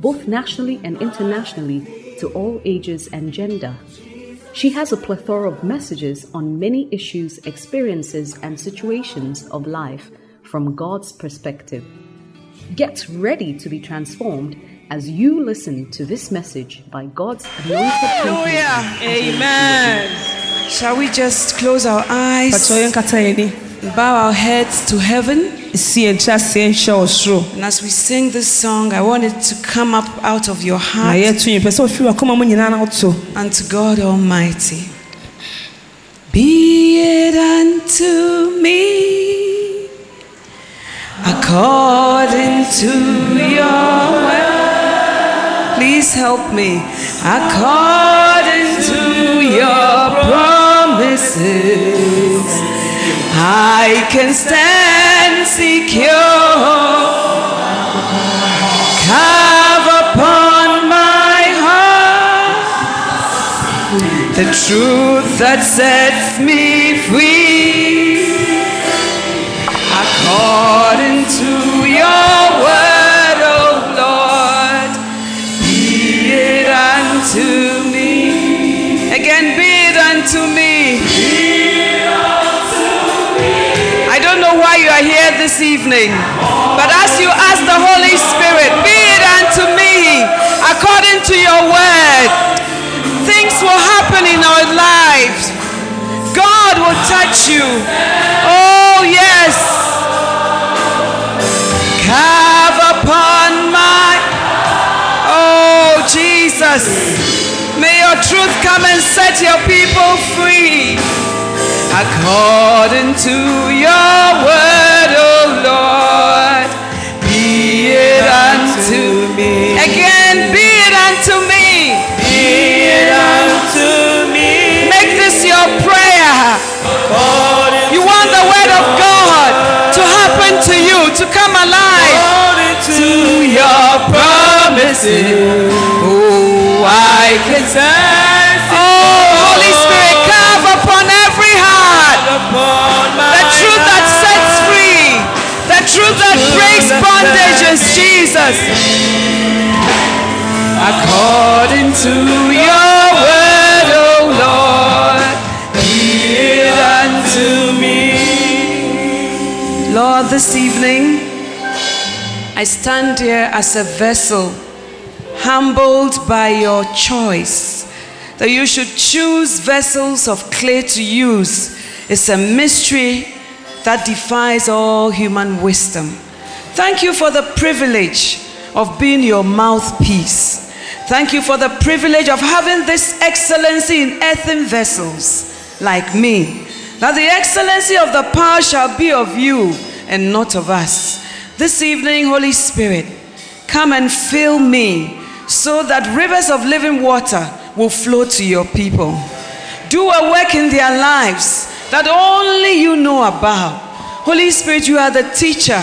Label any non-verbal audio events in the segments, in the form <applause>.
both nationally and internationally, to all ages and gender. She has a plethora of messages on many issues, experiences, and situations of life from God's perspective. Get ready to be transformed as you listen to this message by God's anointed Hallelujah. handmaiden. Amen. Shall we just close our eyes Patro yɛnkata yɛn ani and bow our heads to heaven? si yɛn nkyɛ aseɛ nhyɛ wɔ soro And as we sing this song, I want it to come up out of your heart yɛto yi pɛ sɛ ɔfiri wakoma mu nyinaa na woto unto God Almighty. Be it unto me according to your word. Please help me. According to your promises, I can stand secure. Carve upon my heart the truth that sets me free according to but as you ask the Holy Spirit, be it unto me according to your word, things will happen in our lives. God will touch you. Oh, yes. Carve upon my. Oh, Jesus. May your truth come and set your people free according to your word, me. Again, be it unto me. Be it unto me. Make this your prayer. You want the word of God to happen to you, to come alive to your promises. Oh, I can sense. Jesus. According to your word, oh Lord, be it unto me. Lord, this evening, I stand here as a vessel, humbled by your choice. That you should choose vessels of clay to use is a mystery that defies all human wisdom. Thank you for the privilege of being your mouthpiece. Thank you for the privilege of having this excellency in earthen vessels like me. That the excellency of the power shall be of you and not of us. This evening, Holy Spirit, come and fill me so that rivers of living water will flow to your people. Do a work in their lives that only you know about. Holy Spirit, you are the teacher,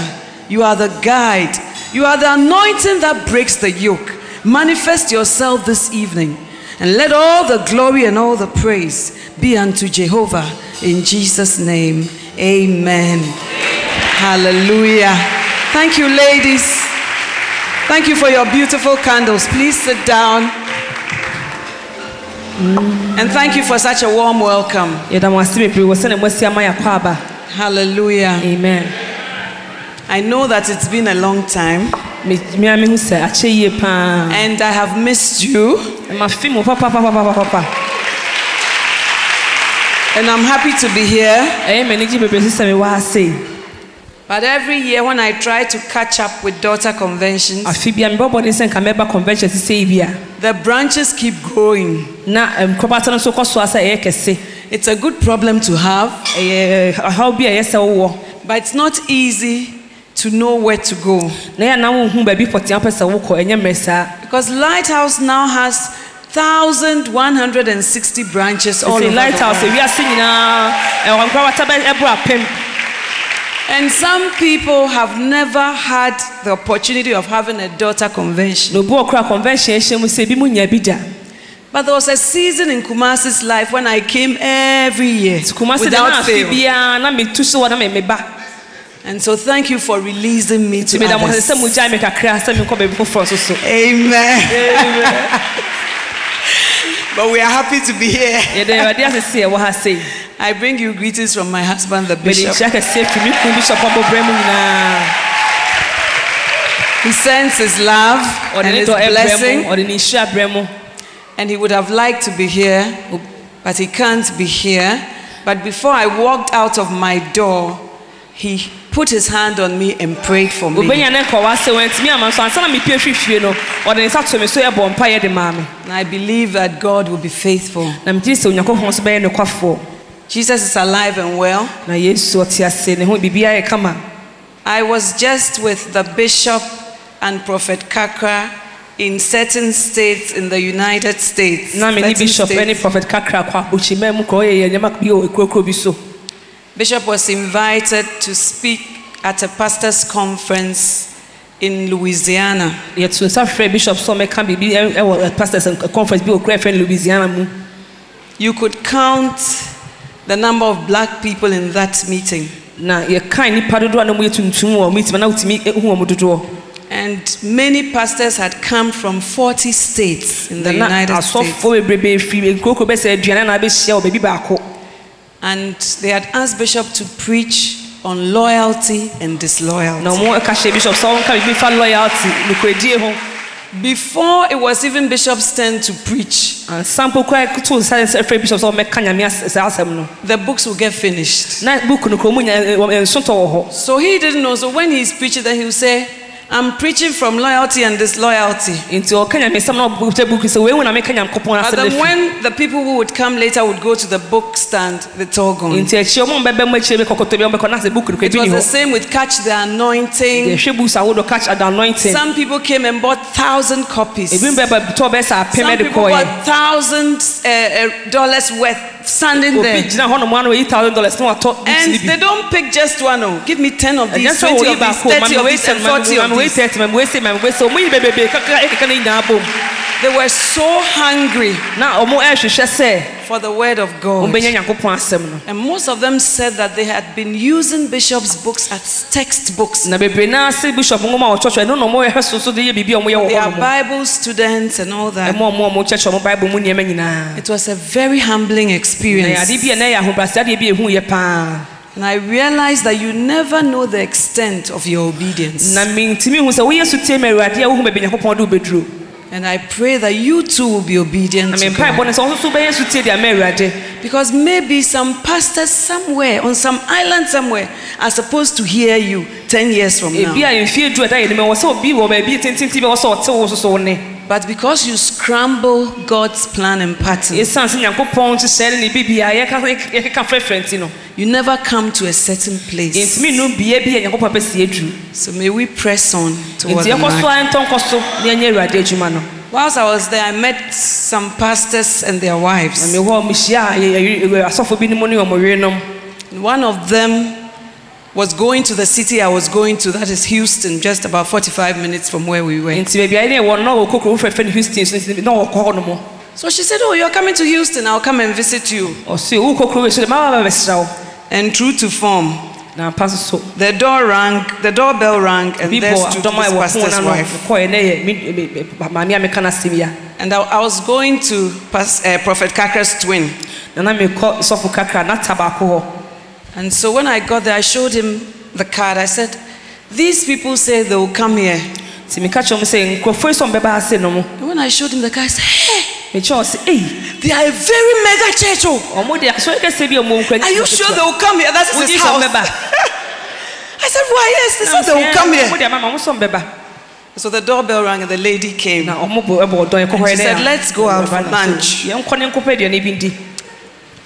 you are the guide, you are the anointing that breaks the yoke. Manifest yourself this evening and let all the glory and all the praise be unto Jehovah in Jesus' name. Amen. Hallelujah. Thank you, ladies. Thank you for your beautiful candles. Please sit down. And thank you for such a warm welcome. yɛda mo ase bebree wɔ sɛne moasi ama yɛakɔ aba Hallelujah. amen I know that it's been a long time. Me- mea mehu sɛ akyɛ yie paa and I have missed you. And I'm happy to be here. Eh, ɛyɛ m'ani gye bebree sɛ sɛ mewɔ ase But every year when I try to catch up with daughter conventions, afe bia mebɛbɔden sɛ convention sisɛ yi bi a the branches keep growing. na nkurɔbata no nso kɔ so a sɛ ɛyɛ kɛse It's a good problem to have, ɛyɛ ɔhaw bi a ɛyɛ sɛ wowɔ but it's not easy to know where to go. na yɛ anam wohu baabi pɔtea pɛ sɛ wokɔ ɛnyɛ mmerɛ saa Because Lighthouse now has 1,160 branches all over the world. ewiase nyinaa eh, ɛwɔ nkorawata ɛboro eh, apem And some people have never had the opportunity of having a daughter convention. na obi wɔ kora convention ahyia mu sɛ ebi mu nya bi da But there was a season in Kumasi's life when I came every year nti kuma se deɛ na without fail. And so thank you for releasing me to others. sɛ mogyae me kakra sɛ menkɔ baabi foforɔ so so Amen. but we are happy to be here. yɛde awurade ase sɛ yɛwɔ ha sei I bring you greetings from my husband, the bishop. nhyira kɛseɛ fi me kun bishop abɔbrɛ mu nyinaa He sends his love and his dɔ ɛbrɛ mu blessing, ɔde ne nhyira brɛ mu and he would have liked to be here, but he can't be here. But before I walked out of my door, he put his hand on me and prayed for me. obɛnya ne nkɔwa sɛ wantumi ama nso ansa na mepie hwe fie no ɔde ne nsa to me so yɛbɔ mpayɛ de maa me And I believe that God will be faithful. na megye sɛ onyankopɔn nso bɛyɛ nokwafoɔ Jesus is alive and well. na yesu ɔte ase ne ho biribiara yɛ kama I was just with the bishop and Prophet Kakra in certain states in the United States. Na me ne 13 bishop states. ne prophet kakra kɔ abɔkyima mu kɔ ɔyɛ nneɛma bi wɔ kurokuro bi so Bishop was invited to speak at a pastors' conference in Louisiana. yɛto nsa frɛ bishop sɛ ɔmɛka biribi ɛ- ɛwɔ pastors conference bi wɔ kura frɛ no louisiana mu You could count the number of black people in that meeting. na yɛkan nnipa dodoɔ a na mu yɛ tuntum wɔ meeting na wotumi hu wɔ mu dodoɔ And many pastors had come from 40 states in the United States. asɔfoɔ bebrebe firi nkurokuro bɛsɛ aduane na abɛhyia wɔ baabi baako And they had asked Bishop to preach on loyalty and disloyalty. na ɔmo ka bishop sɛ ɔnka biribi fa loyalty Before it was even Bishop's turn to preach, ansa mpo koraa to nsa sɛ frɛ bishop sɛ ɔmɛka nyame as- saa asɛm no the books will get finished. na book no kuro mu nya ɛ- ɛ- nsotɔ wɔ hɔ So he didn't know. So when he's preaching, then he'll say, I'm preaching from loyalty and disloyalty. nti ɔka nyame sɛm na ɔkyɛ book sɛ wei wu na meka nyankopɔn But then when the people who would come later would go to the book stand, it's all gone. nti akyire ɔmo mbɛbɛ mu akyire bi kɔkɔtɔ bi ɔmbɛkɔ na sɛ book no kɔ It was the same with Catch the Anointing. yɛhwɛ books ahodoɔ catch the anointing Some people came and bought thousand copies. ebi mbɛbɛ tɔ bɛɛ sɛ apem Some people bought thousands uh, uh, dollars worth standing there. gyina hɔ nom ano eight thousand dollars na watɔ books And they don't pick just one. Oh, give me 10 of these, 20 of these, 30 of these, sɛ and 40 of these. thirty mami wei sɛ mami wei sɛ ɔmo yi bebrebe kakra ɛkeka ne nyinaa bom They were so hungry na ɔmo ɛrehwehwɛ sɛ for the word of God. ɔmbɛnya nyankopɔn asɛm no And most of them said that they had been using Bishop's books as textbooks. na bebree naa bishop nwoma a ɔtwɔtwɔ ɛno na ɔmo yɛhwɛ so so de yɛ biribi a ɔmo yɛ wɔ They are Bible students and all that. ɛmo ɔmo a ɔmo kyerɛkyerɛ ɔmo bible mu nneɛma nyinaa It was a very humbling na experience. ade bi a na ɛyɛ ahobrɛase adeɛ bi a ehu yɛ paa And I realized that you never know the extent of your obedience. na mentumi hu sɛ woyɛ so tie ma awurade a wohu baabi nyankopɔn de wobɛduro And I pray that you too will be obedient to God. ne sɛ wo nso so wobɛyɛ so tie de ama awurade Because maybe some pastors somewhere, on some island somewhere, are supposed to hear you 10 years from now. But because you scramble God's plan and pattern, ɛsiane sɛ nyankopɔn nhyehyɛe ne ne bibia yɛkeka frɛfrɛ nti no you never come to a certain place. yɛntumi nnu bia bi a nyankopɔn pɛ si aduru So may we press on toward nti the mark. a ɛntɔ nkɔ so na yɛnyɛ awurade adwuma no Whilst I was there, I met some pastors and their wives. mewɔ mehyia a yɛ- yɛ- asɔfo bi no mu ne ɔmo yerenom One of them was going to the city I was going to, that is Houston, just about 45 minutes from where we were. nti baabi a ne ɛwɔ no na wɔkɔ kurom frɛfrɛ houston so nti na wɔkɔ no mo So she said, Oh, you're coming to Houston, I'll come and visit you. ɔse wokɔ kurom so de maba bɛsra wo And true to form, na ampa so so the door rang, the doorbell rang, and there stood dɔm a this ɛwɔ pon pastor's wife. And I, I was going to pas, uh, Prophet Kakra's twin. And so when I got there, I showed him the card. I said, These people say they will come here. nti meka kyerɛ m sɛ nkurɔfoɔ yi sɛ ɔmbɛba ase no mo And when I showed him the card, I said, Hey, sɛ ei they are a very mega church. Oh, ɔmo de asɔre kɛsɛ bi a ɔmo nkura are you sure they will come here? That's his house. <laughs> I said, Why? Yes, they said they will come here. de ama ma ɔmo sɛ ɔmbɛba So the doorbell rang and the lady came. na ɔmo bɔ ɛbɔ ɔdɔn ɛkɔ And she said, "Let's go out for lunch."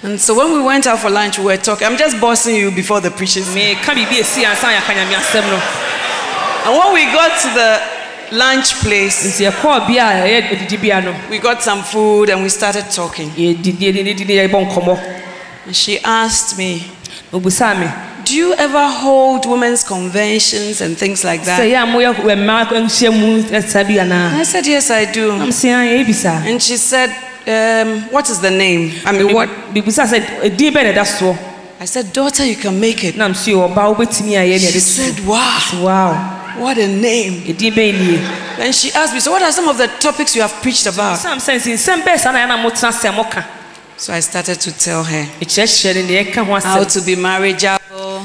And so when we went out for lunch, we were talking. I'm just bossing you before the preachers. meka biribi esi ansa yɛaka nyame And when we got to the lunch place, nti yɛkɔɔ bia a ɛyɛ adidibea no we got some food and we started talking. yɛdidi yɛdidi yɛbɔ nkɔmmɔ And she asked me, Do you ever hold women's conventions and things like that? yɛ a moyɛ mmaa nhyia mu ɛsa bi anaa I said, Yes, I do. nam se a yɛyɛ bisa And she said, um, What is the name? I mean, what? bibusa sɛ ɛdin bɛɛ na ɛda soɔ I said, Daughter, you can make it. nam se ɔbaa wobɛtumi ayɛ ne She eh, ɛde said, Wow, wow what a name. Eh, nie Then she asked me, So, what are some of the topics you have preached about? sam sɛ nsi nsɛm bɛɛ saa na ɛna moka So I started to tell her eh, ɛkyerɛkyerɛ no deɛ ɛka ho how to be marriageable,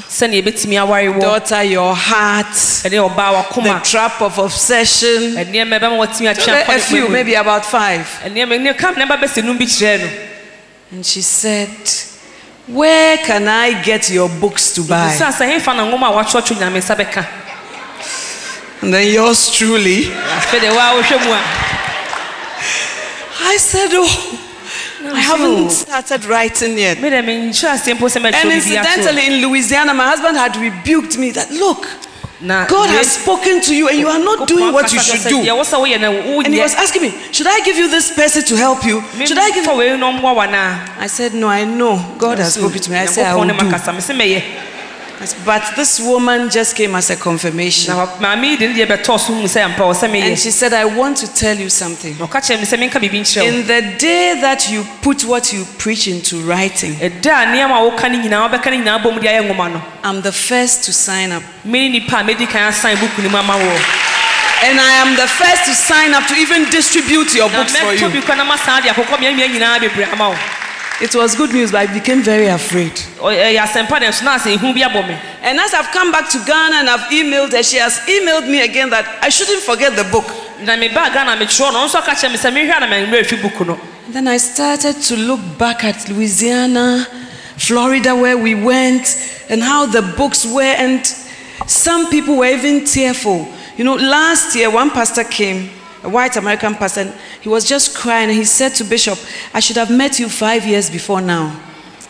sɛnea yɛbɛtumi aware wɔ daughter, your heart, the trap of obsession. ɛnneɛma ɛbɛma wɔtumi atwe A few, maybe about five. ɛnneɛma ne kam nneɛma bɛsɛ num bi kyerɛ no And she said, Where can I get your books to buy? bisa sɛ hefa na nwoma a watwerɛtwerɛ nyame nsa bɛka And then yours truly. afei deɛ waa wohwɛ mu a I said, Oh, haven't started writing yet. me dɛ menhyɛ aseɛ mpo sɛ And mɛtwerɛ biribi ato incidentally, in Louisiana, my husband had rebuked me that, Look, God has spoken to you and you are not doing what you should do. deɛ wo sɛ woyɛ no And he was asking me, Should I give you this person to help you? Should I give you? wei no mmoa wa naa I said, No, I know. God has spoken to me. I said, I will do. Makasa me sɛ mɛyɛ But this woman just came as a confirmation. na maame yi de ne deɛ bɛtɔɔ so mu sɛ ampa wɔ sɛ And she said, I want to tell you something. na ɔka kyerɛ me sɛ menka biribi nkyerɛ wo In the day that you put what you preach into writing, a nneɛma a woka no nyinaa wobɛka no nyinaa bɔ mu de ayɛ nwoma no I'm the first to sign up. mene nipa a mɛdi kan book no mu ama And I am the first to sign up to even distribute your books for you. Kora na masan de akokɔ mmeamia nyinaa bebree ama wo It was good news, but I became very afraid. Oh, eh, Ɔ- ɛyɛ asɛmpa de nso na asɛ ehu bi abɔ me And as I've come back to Ghana and I've emailed her, she has emailed me again that I shouldn't forget the book. na mebaa ghana mekyerɛ no ɔno nso aka kyerɛ me sɛ mehwɛ a na memmerɛ afi no Then I started to look back at Louisiana, Florida, where we went, and how the books were. And some people were even tearful. You know, last year, one pastor came, a white American and he was just crying. And he said to Bishop, I should have met you five years before now.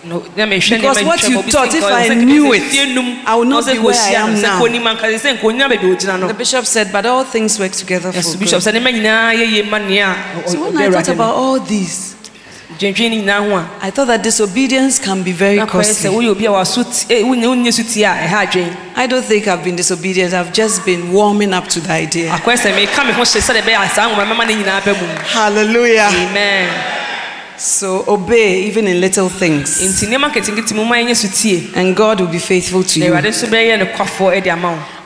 No, Because what you bɔ bi thought, sɛ if I knew it, I would not be where I am now. nkɔnim anka sɛ nkɔnya baabi a ogyina no The bishop said, But all things work together Yes, for bishop good. sɛ nneɛma nyinaa yɛye ma nea a So when I thought about all these, I thought that disobedience can be very na kɔyɛ sɛ costly. woyɛ obi a waso ti- wonyɛ wonyɛ so tie a ɛha adwen I don't think I've been disobedient. I've just been warming up to the idea. akɔyɛ sɛ meka me ho hyɛ sɛdeɛ ɛbɛyɛ a saa nwoma mɛma no nyinaa bɛ mu Hallelujah. amen So obey even in little things, nti nneɛma nketenkete mu ma yɛnyɛ so tie and God will be faithful to you.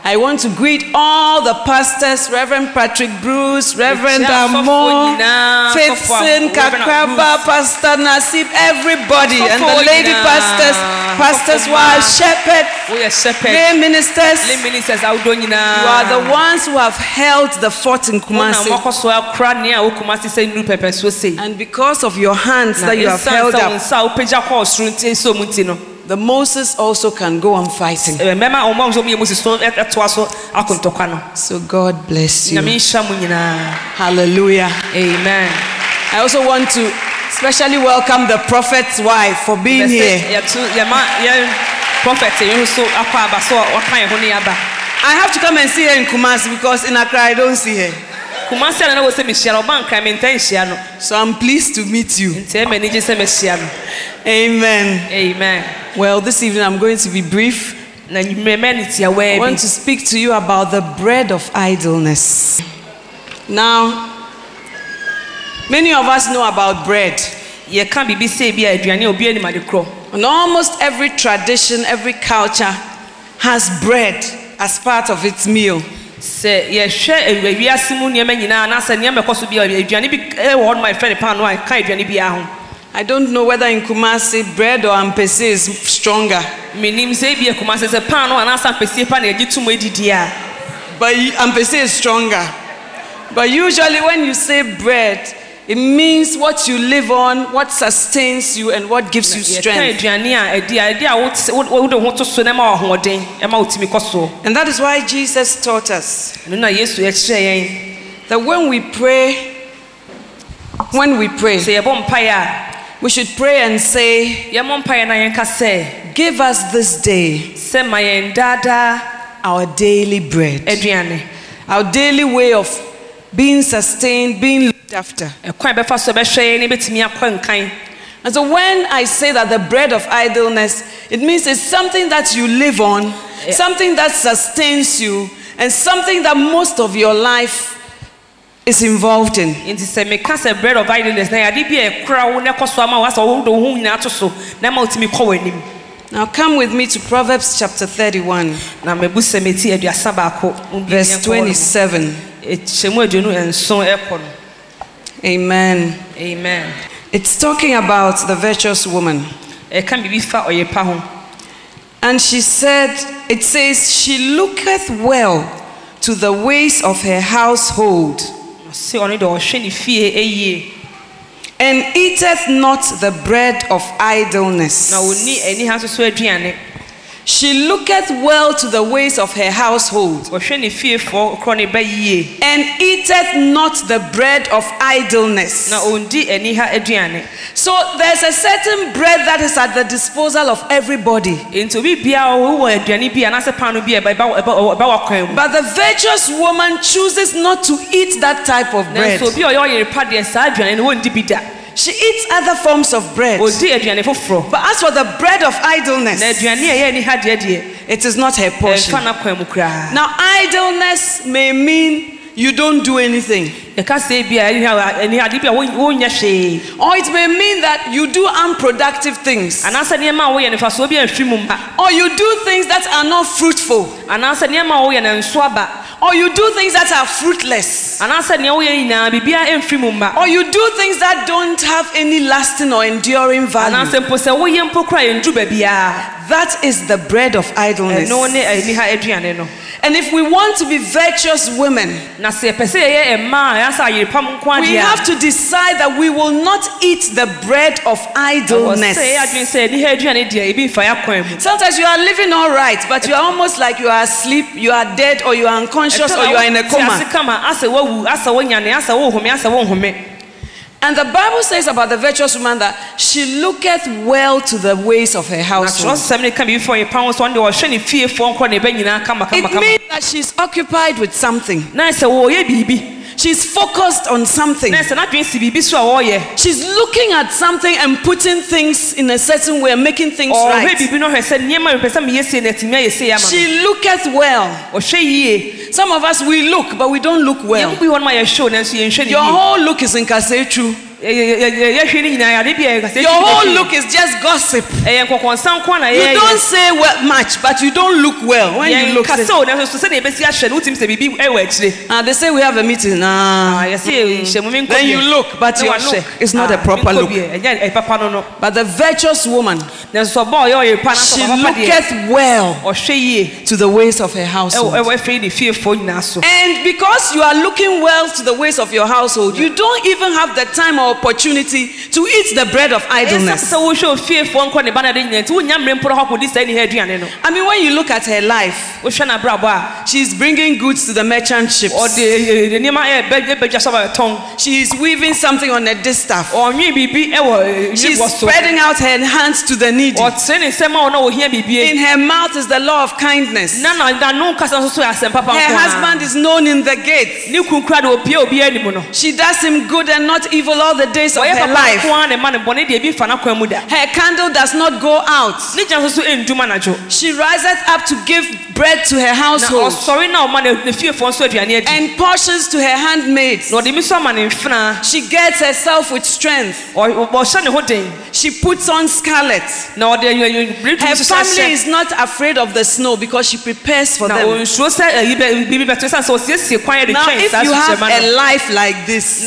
Awurade nso bɛyɛ no kwafoɔ de ama wo I want to greet all the pastors, Reverend Patrick Bruce, Reverend Mekyia asɔfoɔ Amo, nyinaa, Faithson, asɔfoɔ a- Reverend Kakraba, Pastor Nasib, everybody, and the lady pastors, pastors' wives, shepherds, lay ministers. lay ministers You are the ones who have held the fort in Kumasi. wɔkɔ so akora nea a wokuma se sɛ nuru pɛpɛ so sei And because of your hands that you have held up, nsa a wopagya kɔɔ soro nti ɛsɛ ɔmu nti no the Moses also can go on fighting. a wɔn moses so so akɔ ntɔkwa no So God bless you. nyame nhyira mu nyinaa Hallelujah. amen I also want to specially welcome the prophet's wife for being here. yɛto yɛma yɛn prophet yɛn nso so a wɔka yɛn ho ne yɛaba I have to come and see her in Kumasi because in Accra I don't see her. Kumase a na wɔ sɛ mehyia no ɔba nkran mentɛ nhyia no So I'm pleased to meet you. nti ɛma ani gye sɛ mehyia no Amen. amen Well, this evening I'm going to be brief. na ne I want to speak to you about the bread of idleness. Now, many of us know about bread. yɛka biribi sɛ bi a aduane a obi anim ade korɔ And almost every tradition, every culture has bread as part of its meal. Sɛ yɛhwɛ awia- wiase mu nneɛma nyinaa anaasɛ nneɛma ɛkɔ so bi a aduane bi ɛwɔ hɔ nom a yɛfrɛ no paano a ɛka aduane biara ho I don't know whether in Kumasi bread or ampese is stronger. menim sɛ ebi akuma sɛ paano anaasɛ apɛsie pa na yɛgye tom adidi a But ampese is stronger. But usually when you say bread, it means what you live on, what sustains you, and what gives you strength. aduane a ɛdi a ɛdi a wote- wo- wode ho to so na ɛma wo ahoɔden ɛma wotumi kɔ soɔ And that is why Jesus taught us ɛno na yesu ɛkyerɛ yɛn. that when we pray, when we pray, sɛ yɛbɔ mpaeɛ a we should pray and say, yɛmmɔ mpaeɛ na yɛnka sɛ Give us this day sɛ ma yɛn daadaa our daily bread, our daily way of being sustained, being looked after. ɛkwan a bɛfa so bɛhwɛ yɛn ne bɛtumi akɔ nkan And so when I say that the bread of idleness, it means it's something that you live on, something that sustains you, and something that most of your life is involved in. nti sɛ meka sɛ bread of idleness na yɛade bi a ɛkora wo na ɛkɔ so ama wo wode wo ho nyinaa to so na ma wotumi kɔ w'anim Now come with me to Proverbs chapter 31, na mabu sɛ meti aduasa baako verse yɛnkɔ hɔ nom. 27. Ɛhyɛmu aduonu nson ɛkɔ no Amen. amen It's talking about the virtuous woman. ɛka biribi fa ɔyɛpa ho And she said, it says, she looketh well to the ways of her household ɔse ɔno deɛ ɔhwɛ ne fie ɛyie and eateth not the bread of idleness. She looketh well to the ways of her household ɔhwɛ ne fiefoɔ korɔ ne ba yie and eateth not the bread of idleness. na ɔndi ani ha aduane So there's a certain bread that is at the disposal of everybody. But the virtuous woman chooses not to eat that type of bread. Nanso obi a ɔyɛ ɔyerepa deɛ saa aduane no wɔndi bi da She eats other forms of bread. ɔdi aduane foforɔ But as for the bread of idleness, na aduane a ɛyɛ ani ha deɛ deɛ it is not her portion. ɛmfa n'akwan mu koraa Now, idleness may mean you don't do anything, ɛka sɛ bi a ani ha ani ade bi a wɔn- wɔnyɛ hwee or it may mean that you do unproductive things, anaasɛ nneɛma a wɔyɛ no mfasoɔ bi amfiri mu mba or you do things that are not fruitful, anaasɛ nneɛma a wɔyɛ no nso or you do things that are fruitless, anaasɛ nea woyɛ nyinaa biribiara ɛmfiri mu mba or you do things that don't have any lasting or enduring value. anaasɛ mpo sɛ woyɛ mpo kora yɛnduru baabiaa That is the bread of idleness. ɛno ne eh, ani ha aduane no. And if we want to be virtuous women, na sɛ yɛpɛ sɛ yɛyɛ mmaa a ɛsɛ ayerepam nko we have to decide that we will not eat the bread of idleness. sɛ yɛ adwene sɛ ani ha aduane deɛ ebi mfa yɛ akwan mu Sometimes you are living all right, but you are almost like you are asleep, you are dead, or you are unconscious, or you are in a coma. kama asɛ woawu asɛ wonyane asɛ wohome asɛ wonhome And the Bible says about the virtuous woman that she looketh well to the ways of her household. kyerɛsɛm no ka biribi fa ɔyɛ pa ho so ɔno deɛ ɔhwɛ ne fiefoɔ nkɔ ne ba nyinaa It means that she's occupied with something. Na sɛ wɔyɛ biribi She's focused on something. na sɛ n'adwene si biribi so a wɔyɛ She's looking at something and putting things in a certain way, making things right. biribi no hwɛ sɛ nneɛma a mepɛ sɛ meyɛ sie no atumi ayɛ sei ama me She looketh well. Some of us we look, but we don't look well. yɛn bi hɔ nom a yɛhwɛ nanso yɛnhwɛ ne Your whole look is in Kasechu. Your whole look is just gossip. ɛyɛ nkɔkɔnsa nko a na You don't say well, much, but you don't look well when you look. kasa o so sɛdeɛ yɛbɛsi ahyɛ no wotumi sɛ biribi ɛwɔ akyire Ah, they say we have a meeting. Ah, Nah. yɛsɛ hyɛ mu menkɔ Then you look, but your look is not a Ah, proper look. biɛ. ɛnyɛ ɛyɛ papa no no But the virtuous woman, nanso ɔbɔ a ɔyɛ ɔyɛ pa na she sɛ ɔpapa deɛ looketh well to the ways of her household. ɛwɔ afei ne fiefoɔ nyinaa so And because you are looking well to the ways of your household, you don't even have the time or opportunity to eat the bread of idleness. sɛ wohwɛ ofiefoɔ nkɔ ne ba no ade nyina nti wonya mmerɛ mpo hɔ kɔdi saa ne ha aduane no I mean, when you look at her life, wohwɛ n'abrabɔ a she's bringing goods to the merchant ships. eh, eh, nneɛma ɛbɛ- ɛbɛdwa so She is weaving something on a distaff. ɔnwe biribi ɛwɔ eh, She's spreading out her hands to the needy. ɔtere ne nsɛm a ɔna ohia biribi In her mouth is the law of kindness. na na n'ano kasa nso so yɛ asɛm papa Her husband is known in the gates. ne kun kura de opie obi anim no She does him good and not evil all the days of her life. nko ara ne ma ne bɔne deɛ ebi fa n'akwan mu da Her candle does not go out. ne gya nso so ɛndum anadwo She rises up to give bread to her household ɔsɔre na ɔma ne ne fiefoɔ nso aduane adi and portions to her handmaids. na ɔde mi nso ama ne mfena She gets herself with strength. ɔ- ɔ- ɔhyɛ ne ho den She puts on scarlet. na ɔde biribi Her family is not afraid of the snow because she prepares for them. ɔnsuo sɛ ɛyi bɛ biribi bɛto sɛ sɛ ɔsiesie kwan yɛ de Now, if you have a life like this,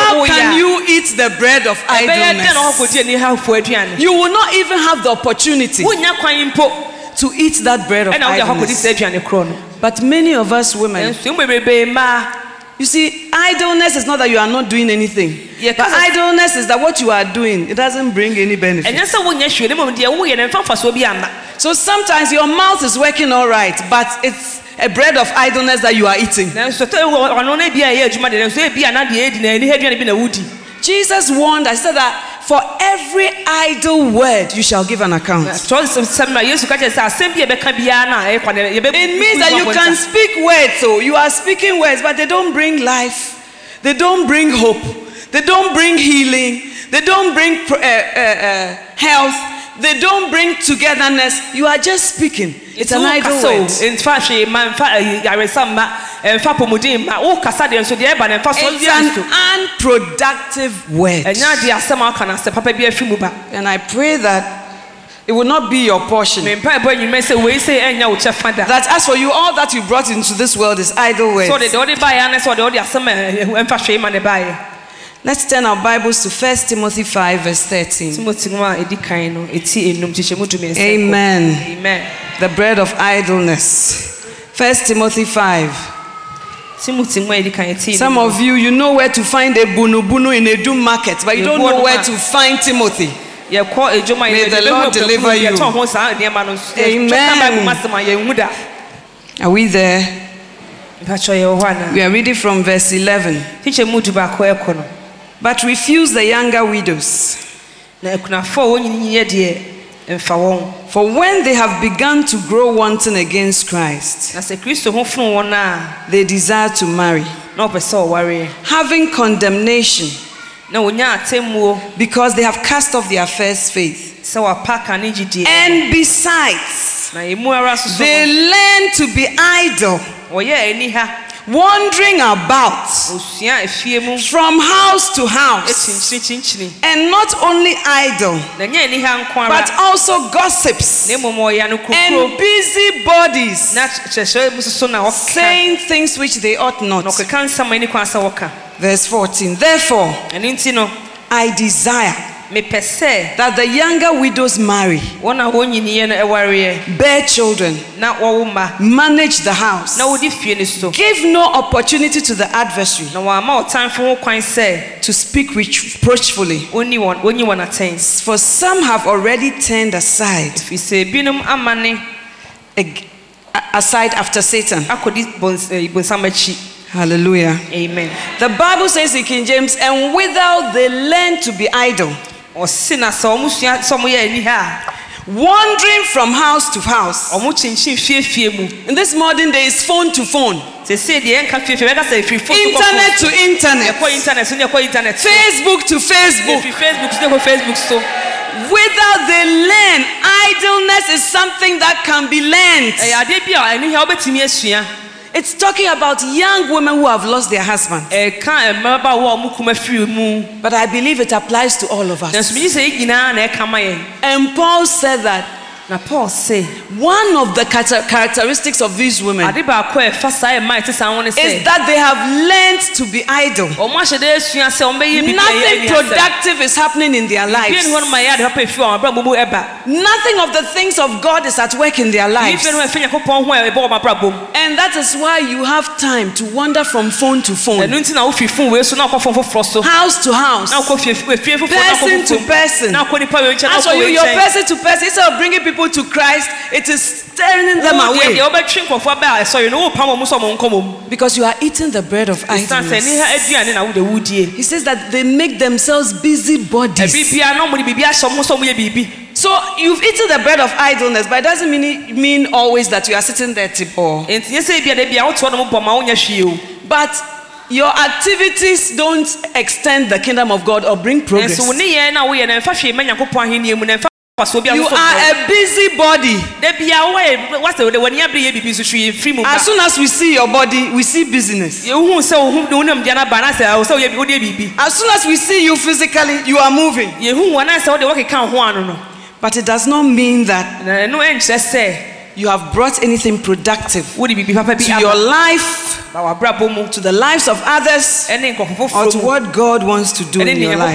wɔ abrabɔ da bia wɔ biribi yɛ how can you eat the bread of a ɛbɛyɛ dɛn na ɔkɔ idleness? di ani hafoɔ aduane You will not even have the opportunity wonya kwan mpo to eat that bread of ɛna wode akɔ kɔdi idleness. saa aduane korɔ no But many of us women, ɛnso mu bebrebe mmaa you see, idleness is not that you are not doing anything. Yeah, But idleness is that what you are doing, it doesn't bring any benefit. ɛnyɛ sɛ wonyɛ hwee ne mmom deɛ woyɛ no mfa mfasoɔ bi amma So sometimes your mouth is working all right, but it's a bread of idleness that you are eating. nanso tɛ ɔno no bi a ɛyɛ adwuma de nanso ebi a na deɛ ɛdi na ɛni ha aduane bi na wodi Jesus warned, I said that for every idle word you shall give an account. kyerɛ sɛm na yesu ka kyerɛ sɛ asɛm bi a yɛbɛka biara no a ɛyɛ kwa ne yɛbɛ It means that you can speak words, so you are speaking words, but they don't bring life, they don't bring hope, they don't bring healing, they don't bring uh, uh, uh, health, they don't bring togetherness. You are just speaking. It's an idle word. mfa hwee ma mfa ayi- yaresa mma ɛmfa pomuden ma wokasa deɛ nso deɛ ɛba ne mfa so It's an unproductive word. ɛnyɛ adeɛ asɛm a ɔka no asɛ papa bi afiri mu ba And I pray that it will not be your portion. mempa ɛbɔ anwumɛ sɛ wei sɛ ɛnyɛ wo kyɛfa da That as for you, all that you brought into this world is idle words. Deɛ wode baeɛ ne sɛ ɔde wode asɛm a ɛmfa hwee ma ne baeɛ Let's turn our Bibles to 1 Timothy 5, verse 13. timoti mu a ɛdi kan no ɛti enum kyekyɛmu dumiɛnsa Amen. amen The bread of idleness. 1 Timothy 5. timoti mu a ɛdi kan ɛti Some of you, you know where to find a bunu bunu in a doom market, but you don't know where to find Timothy. May the Lord deliver you. yɛtɔn ho saa nneɛma no Amen. twɛka bible mu asɛm a yɛnhu da Are we there? mpakyɛ yɛwɔ hɔ anaa We are reading from verse 11. Kyekyɛmu du baako ɛkɔ no But refuse the younger widows. na akunafoɔ a wɔn nyinyi yɛ deɛ mfa eh, wɔn For when they have begun to grow wanton against Christ, na sɛ kristo ho funu wɔn a they desire to marry, na ɔpɛ sɛ ɔwareɛ having condemnation, na wɔnya atemmuo because they have cast off their first faith. sɛ wapa ka ne gyidie And besides, na emu ara soso they learn to be idle, wɔyɛ ani ha wandering about osua efie mu. from house to house, and not only idle, na nyɛ ani ha nko but also gossips na mmom ɔyɛ no and kokuro busy bodies, na kyerɛkyerɛ mu soso na ɔka. saying things which they ought not. ɔkeka nsɛm a ani kwan sɛ wɔka Verse 14. Therefore, ɛno nti no I desire mepɛ sɛ that the younger widows marry, wɔn a wɔn nyiniyɛ no ɛwareɛ bear children, na wɔwo mma manage the house, na wɔdi fie no so give no opportunity to the adversary na wɔama ɔtamfo ho kwan sɛ to speak reproachfully. ɔnni wɔn ɔnyi wɔn atɛn For some have already turned aside, ɛfiri sɛ ebinom amane ag- aside after Satan. akɔdi eh, bonsam akyi Hallelujah. amen The Bible says in King James, and without they learn to be idle, ɔse na sɛ ɔmo sua sɛ ɔmo yɛ ani ha wandering from house to house. ɔmo kyinkyin fiefie mu In this modern day, it's phone to phone, sese deɛ yɛnka fiefie bɛka sɛ efiri phone to internet to phone. internet, yɛkɔ internet so ne yɛkɔ internet so Facebook to Facebook. efiri facebook so ne yɛkɔ facebook so Without they learn, idleness is something that can be learned. ɛyɛ adeɛ bi a ɛni ha wobɛtumi asua It's talking about young women who have lost their husband. ɛka mmabaawa a ɔmo kum afiri mu But I believe it applies to all of us. megye sɛ yɛ nyinaa na ɛka ma yɛn And Paul said that na paul se one of the characteristics of these women ade baako a ɛfa saa ɛma ɛte saa ho ne is that they have learned to be idle. ɔmo ahyɛ dɛ asua sɛ ɔmbɛyɛ biribi a ɛyɛ Nothing productive is happening in their lives. ne hɔ ma yɛ ade papa efi wɔn abrabɔ mu ɛba Nothing of the things of God is at work in their lives. bia ne hɔ ɛfɛ ho ɛbɔ wɔn abrabɔ mu And that is why you have time to wander from phone to phone, ɛno nti na wofiri fon wei so na wokɔ fon foforɔ so. House to house, na wokɔ fie fie fie foforɔ na person to person. na wokɔ nipa wei nkyɛn na As for you, your person to person, instead of bringing people to Christ, it is turning them away deɛ wobɛtwe nkɔfoɔ bɛ a ɛsɔre no wopam ɔmo sɛ ɔmo nkɔ mɔ mu because you are eating the bread of idleness. ne ha aduane na wode wodie He says that they make themselves busy bodies. bia na ɔmode biribi ahyɛ ɔmo sɛ ɔmo yɛ biribi So you've eaten the bread of idleness, but it doesn't mean, mean always that you are sitting there tipo. enti nyɛ sɛ bia da bia wotoɔ no mo bɔ ma wonyɛ hwee o But your activities don't extend the kingdom of God or bring progress. Nanso wo ne yɛn na woyɛ no ɛmfa hwee ma nyankopɔn ahenni mu na ɛmfa fasoɔ bi You are a busy body. da bia woyɛ wasɛ wode w'ani abere yɛ biribi nso hwee firi mu ba As soon as we see your body, we see business. yɛwohu sɛ wohu wonam deɛ no aba na sɛ wo sɛ woyɛ- wodeɛ biribi As soon as we see you physically, you are moving. yɛhu wɔ na sɛ wode wɔkeka wo ho ano no But it does not mean that you have brought anything productive wode biribi papa bi to your life, ba w'abrabɔ mu to the lives of others, or to what God wants to do in your life.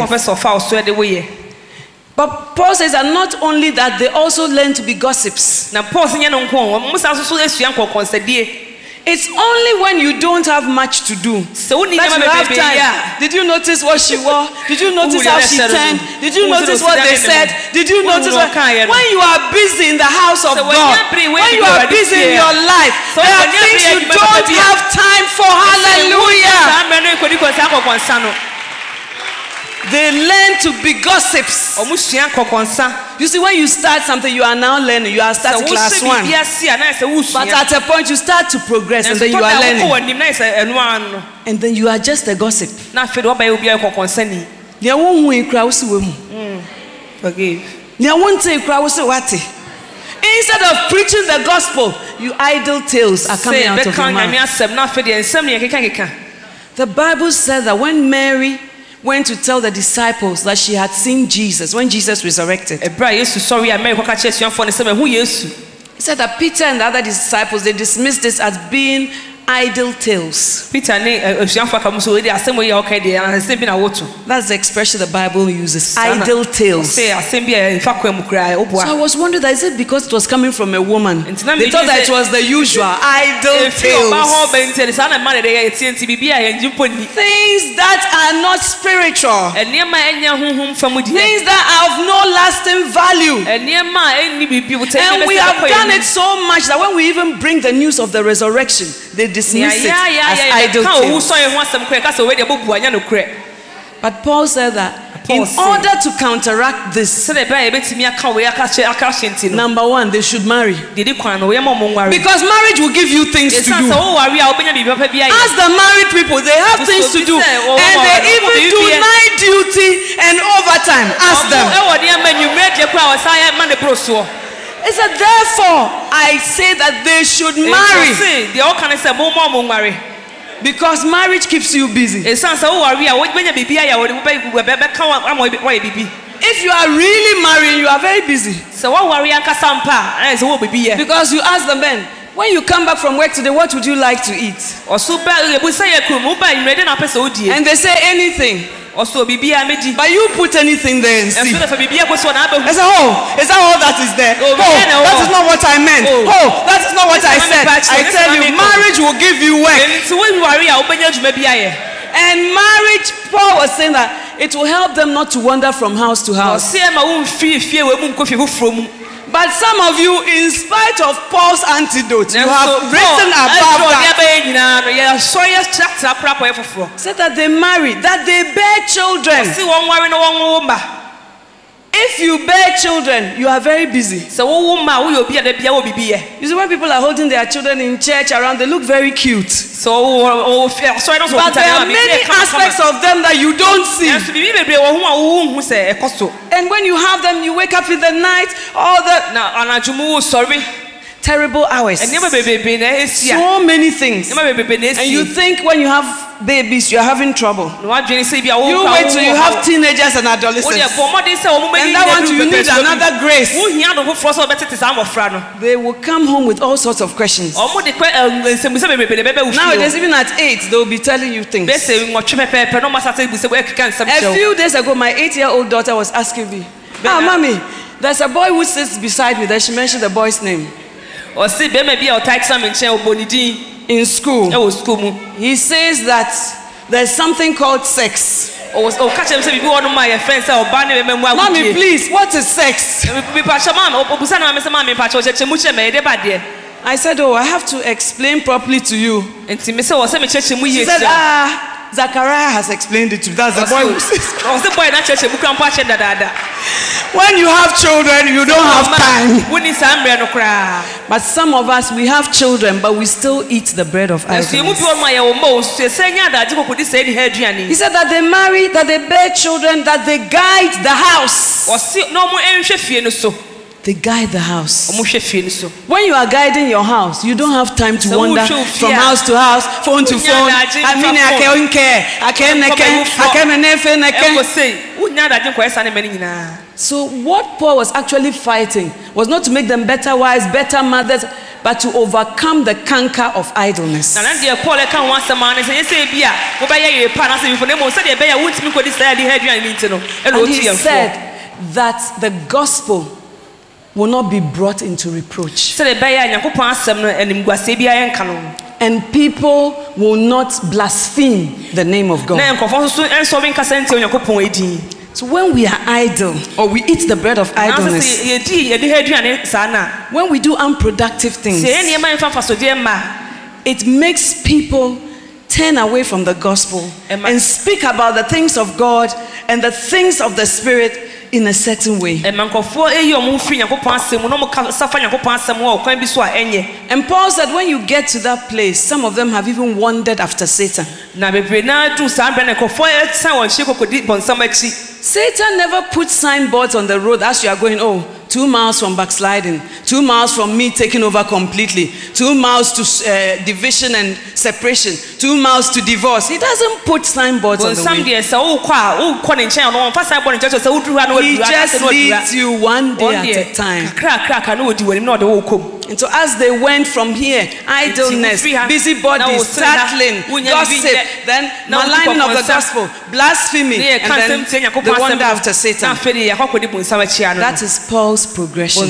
But Paul says that not only that, they also learn to be gossips. na paul sɛ nyɛ no nko ɔ mo sa nso so asua It's only when you don't have much to do wonni that you have time. Did you notice what she wore? Did you notice how she turned? Did you notice what they said? Did you notice what? When you are busy in the house of God, when you are busy in your life, there are things you don't have time for. Hallelujah. They learn to be gossips. ɔmo sua nkɔkɔnsa You see, when you start something, you are now learning. You are starting class one. biribi a na But at a point, you start to progress and then you are learning. w'anim na yɛ sɛ ɛno ano no And then you are just a gossip. na afei de wɔbɛyɛ obiara kɔkɔnsani Nea wohu yi kura wo se wo mu. Mm. forgive Nea wonte kura wo se wate. Instead of preaching the gospel, you idle tales are coming out of your mouth. asɛm na afei deɛ nsɛm ne yɛkekakeka The Bible says that when Mary went to tell the disciples that she had seen Jesus, when Jesus resurrected, ɛberɛ a yesu sɔre a mary kɔka kyerɛ asuafoɔ no sɛ mahu yesu? He said that Peter and the other disciples they dismissed this as being idle tales. peter ne ɛ, asuafoɔ aka mu so wɔde asɛm yi a wɔka deɛ asɛm bi na woto That's the expression the Bible uses. Saa na- Idle tales. sɛ asɛm bi a ɛmfa kwan mu koraa So I was wondering that is it because it was coming from a woman? Nti na They thought that it was the usual idle ɛfiri ɔba hɔ tales. bɛnti saa na mma de yɛ tie nti biribi a yɛngye mpo nni Things that are not spiritual. ɛnneɛma a ɛnyɛ honhom fam Things that have no lasting value. ɛnneɛma a ɛnni And we have done it so much that when we even bring the news of the resurrection, they dismiss it as idle ka owu tales. sɔ yɛ ho asɛm korɛ ka sɛ wei deɛ bɔbu anya no korɛ But Paul said that Paul in said- order to counteract this, sɛdeɛ ɛbɛyɛ yɛbɛtumi aka wei aka hyɛ aka hyɛ nti no number one, they should marry. deɛ di kwan no wɔyɛ ma ɔmo nware Because marriage will give you things to do. sɛ woware a wobɛnya biribi papa bi ayɛ Ask the married people, they have things to do. oh, And oh, they oh, even oh, do oh, night duty and overtime. Ask them. Ɛwɔ nneɛma nwummerɛ deɛ koraa wɔsan yɛ ma ne boro soɔ He said, therefore, I say that they should marry. Ɛnti ɔse, deɛ ɔka ne sɛ momma ɔmo nware Because marriage keeps you busy. ɛsiane sɛ woware a wobɛnya biribi ayɛ wɔde wobɛ- wobɛ- bɛka wa- ama wɔyɛ woayɛ biribi If you are really marrying, you are very busy. sɛ woaware ankasa mpa a ɛyɛ sɛ wowɔ biribi yɛ Because you ask the men, when you come back from work today, what would you like to eat? ɔso bɛ yɛbu sɛ yɛ kurom woba nwummerɛ de na apɛ sɛ wodie And they say anything. Mɛdi But you put anything there and see. ɛso na fa biribiaa kɔ so na I say, oh, is that all that is there? Oh, Oh, that is not what I meant. Oh. Oh, that is not what I said. I tell you, marriage will give you work. nti woware a wobɛnya dwuma bi ayɛ And marriage, Paul was saying that it will help them not to wander from house to house. ɔseɛ ma womfiri fie wei mu nkɔ fie foforɔ mu But some of you, in spite of Paul's antidote, you have written above ɛdurɔ that. Said that they marry, that they bear children. If you bear children, you are very busy. sɛ wowo mma a woyɛ obi a da bia wɔ biribi yɛ You see, when people are holding their children in church around, they look very cute. sɛ wɔwɔ fie ɔsɔre no so But there are many aspects of them that you don't see. nanso biribi bebree wɔ ho a wowo nhu sɛ ɛkɔ so And when you have them, you wake up in the night, all the na anadwo mu wo sɔre terrible hours. nneɛma bebrebe na ɛsi a So many things. nneɛma bebrebe na And you think when you have babies, you are having trouble. na wadwene sɛ bi a wo You wait till you have teenagers and adolescents. bɔ mmɔden sɛ wɔn And that one, you need another grace. wohia do foforɔ sɛ wɔbɛtete saa mmɔfra no They will come home with all sorts of questions. ɔmo de kɔ nsɛmbusa bebrebe na ɛbɛbɛ wo Nowadays, even at eight, they will be telling you things. bɛsɛ nwɔtwe pɛpɛɛpɛ na ɔmo asase busa ɛkeka nsɛm kyerɛ A few days ago, my eight-year-old daughter was asking me, "Ah, mommy, there's a boy who sits beside me." Then she mentioned the boy's name ɔse bɛrima bi a ɔtaa tena me nkyɛn ɔbɔ ne din in school. ɛwɔ sukuu mu He says that there's something called sex. ɔwɔ ɔka kyerɛ m sɛ biribi wɔ no ma yɛ fɛn sɛ ɔbaa ne bɛma mu Mommy, agodie please, what is sex? mepakyɛ maame ɔbusa na maame sɛ maame mepakyɛ ɔkyerɛkyerɛ mu kyerɛ me ɛde ba deɛ I said, "Oh, I have to explain properly to you." nti me sɛ wɔ sɛ mekyerɛkyerɛ mu She yie said, kyerɛ "Ah, Zachariah has explained it to me. That's the boy who says." <laughs> When you have children, you don't have time. But some of us, we have children, but we still eat the bread of idleness. aduane He said that they marry, that they bear children, that they guide the house. Ɔse na ɔmo ɛnhwɛ fie no so They guide the house. ɔmo hwɛ fie no so When you are guiding your house, you don't have time to wander from house to house, phone to phone. I mean, I can't care. I can't Nkɔbɛ care. wofoɔ. I can't nefe ɛnkɔ neke. sei wonya adagye nkɔyɛ saa ne ma no So what Paul was actually fighting was not to make them better wives, better mothers, but to overcome the canker of idleness. na na deɛ paul ɛka ho asɛm a ne sɛ yɛsɛ bi a wobɛyɛ yere pa anaasɛ bifo na mmom sɛdeɛ ɛbɛyɛ a wontumi nkɔdi saa ade ha aduane no nti no ɛna And he said that the gospel will not be brought into reproach. sɛdeɛ ɛbɛyɛ a nyankopɔn asɛm no animguaseɛ biara yɛnka no And people will not blaspheme the name of God. na nkɔfoɔ nso so ɛnsɔre nkasa ntia onyankopɔn ɛdin So when we are idle or we eat the bread of idleness, sɛ yɛdi yɛde ha aduane saa no a when we do unproductive things, sɛ yɛ nneɛma mfa mfasodeɛ mma it makes people turn away from the gospel and speak about the things of God and the things of the Spirit in a certain way. ɛma nkɔfoɔ ɛyi ɔmo ho firi nyankopɔn asɛm mu na ɔmo ka- safa nyankopɔn asɛm wɔ ɔkwan bi so a ɛnyɛ And Paul said, when you get to that place, some of them have even wandered after Satan. na bebree naa duru saa berɛ na nkɔfoɔ ɛsan wɔn hyɛ kɔkɔdi bɔnsam Satan never put signboards on the road as you are going, oh, two miles from backsliding, two miles from me taking over completely, two miles to uh, division and separation, two miles to divorce. He doesn't put signboards on the way. Deɛ sɛ wokɔ a wokɔ ne nkyɛn a ɔno ɔmfa saa bɔ ne nkyɛn so sɛ woduru ha na He just leads you one day at a time. kakrakraka na wɔdi w'anim na ɔde wo kɔm And so as they went from here, idleness, busybody, hand. Now busybodies, we'll say that. tattling, Wouldn't you gossip, then maligning of the gospel, blasphemy, ne yɛ ka nsɛm and then the no. after Satan. afei de yɛakɔkɔdi bonsam akyi ano That is Paul's progression.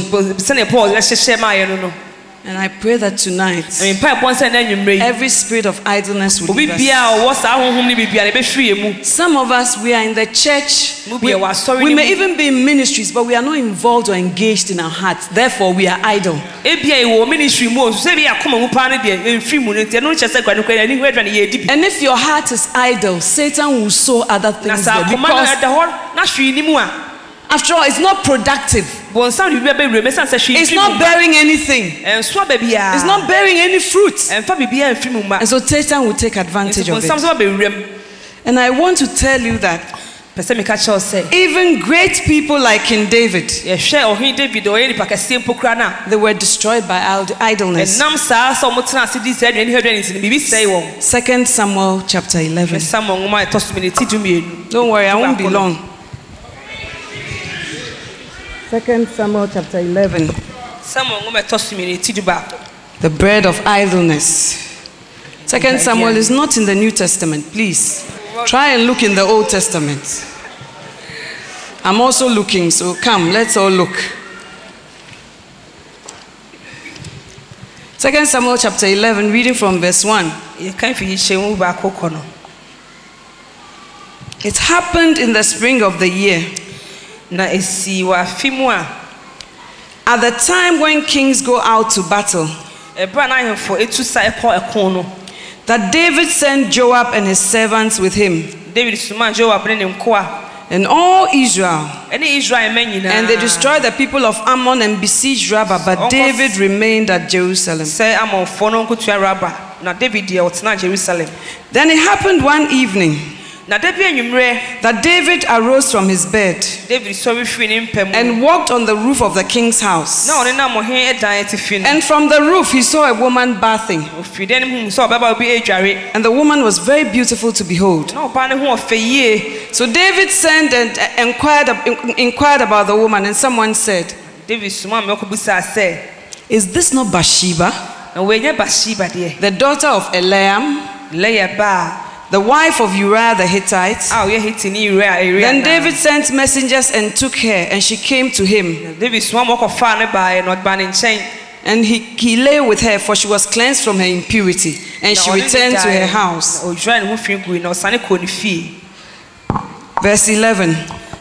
Sɛnea paul ɛhyehyɛ maayɛ no no And I pray that tonight, mpa ɛbɔ nsɛ na anwummerɛ yi every spirit of idleness will obi leave us. biaa ɔwɔ saa honhom no bibia na ɛbɛhwiri yɛ mu Some of us, we are in the church. We, bia wɔ asɔre we may even be in ministries, but we are not involved or engaged in our hearts. Therefore, we are idle. ebia yɛwɔ ministry mu o so sɛ bi akoma mu paa no deɛ ɛmfiri mu no nti ɛno kyerɛ sɛ kwanokwa ani hɔ adwane yɛdi bi And if your heart is idle, Satan will sow other things there. Because, ɛda hɔ na ni mu after all, it's not productive. Bɔnsam de biribi bɛwura mɛsiane sɛ hwee It's mfiri not mu bearing anything. ɛnso aba biaa It's not bearing any fruit. ɛmfa biribiaa mfiri mu ma And so Satan will take nti advantage of bɔnsam it. sɛ wabɛwura mu And I want to tell you that pɛ sɛ meka kyerɛw sɛ even great people like King David, yɛhwɛ ɔhene david a ɔyɛ nipa kɛseɛ mpo kora no a they were destroyed by id- idleness. ɛnam saa sɛ ɔmotena ase di saa aduane hɛ aduane nti no biribi sɛe wɔn Second Samuel chapter 11. samuel nwoma a ɛtɔ so mene ti dumienu Don't worry, I won't be Baako no. long. Second Samuel chapter 11. samuel nwoma a ɛtɔ so mene ti du baako The bread of idleness. Second Samuel is not in the New Testament, please. Try and look in the Old Testament. I'm also looking, so come, let's all look. Second Samuel chapter 11, reading from verse 1. yɛka fi hyɛ mu baako kɔ no It happened in the spring of the year, na ɛsii wɔ afe mu a at the time when kings go out to battle, ɛberɛ a n'ahemfo ɛtu sa ɛkɔ ɛko no that David sent Joab and his servants with him, david soma joab ne ne nkoa and all Israel. ɛne israel ma nyinaa And they destroyed the people of Ammon and besieged Rabbah, but David remained at Jerusalem. sɛ amonfoɔ no nkotua raba na david deɛ ɔtena jerusalem Then it happened one evening na da bi anwummerɛ. That David arose from his bed david sɔre firi ne mpa mu. and walked on the roof of the king's house. na ɔne nam ɔhene ɛdan atifi no. And from the roof he saw a woman bathing, ɔfiri dɛ no mu sɛ ɔbɛba obi ɛdware and the woman was very beautiful to behold. no ho ɔfɛ yie. So David sent and uh, inquired, inquired about the woman, and someone said, david soma ma ɔkɔbisaa sɛ Is this not Bathsheba, the daughter of Eliam, the wife of Uriah the Hittite? a ɔyɛ hetini ewura ewura Then David sent messengers and took her, and she came to him. david soma ma ɔkɔfaa ne baeɛ na ɔde baa ne And he, he lay with her, for she was cleansed from her impurity, and she returned to her house. Na ɔdwira ne ho fi gui na ɔsane kɔɔ ne fie Verse 11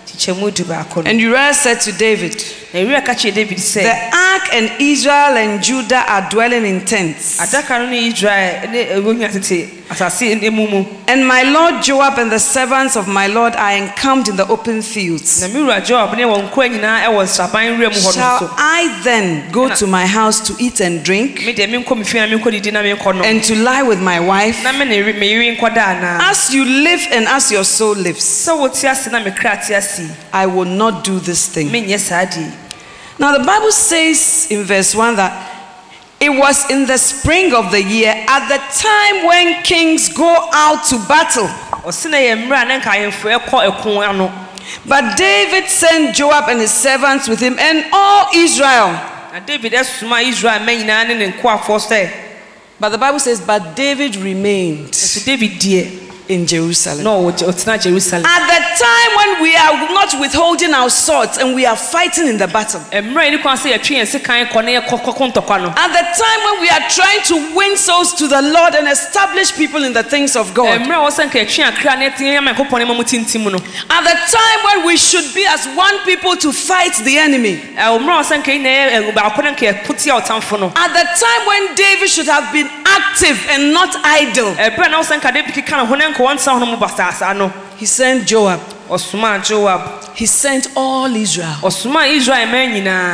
kyekyɛmu du baako no And Uriah said to David, na ewura ka kyerɛ david The ark and Israel and Judah are dwelling in tents. adaka israel ne eh, ɛwɔhia tete asase mu mu And my lord Joab and the servants of my lord are encamped in the open fields. na joab ne wɔn nkoa nyinaa ɛwɔ nsaban wura mu hɔ no Shall I then go to my house to eat and drink, me deɛ menkɔ me fie na menkɔ didi na menkɔ no and to lie with my wife? na me ne re- me yere nkɔ da anaa As you live and as your soul lives, sɛ wote ase na me kra te ase I will not do this thing. Menyɛ saa deɛ Now, the Bible says in verse 1 that it was in the spring of the year at the time when kings go out to battle. ɔse na yɛ mmerɛ a na nka ahemfo ɛkɔ ɛko ano But David sent Joab and his servants with him and all Israel. na david ɛsoma israel ma nyinaa ne ne nkoafoɔ But the Bible says, But David remained in Jerusalem. No, it's not jerusalem At the time when we are not withholding our swords and we are fighting in the battle. At the time when we are trying to win souls to the Lord and establish people in the things of God. mmerɛ a wɔ sɛ nka yɛtwe akra na yɛte yɛma nyankopɔn ne ma mu tintim no At the time when we should be as one people to fight the enemy. ɛwɔ mmerɛ a wɔ sɛ nka yɛna yɛ baako no nka yɛko tia ɔtamfo no At the time when David should have been active and not idle. Ɛberɛ na wɔ sɛ nka david keka ne ho ne nka wɔnsa ho no mu basaasa no He sent Joab. Ɔsomaa joab. He sent all Israel. ɔsomaa israel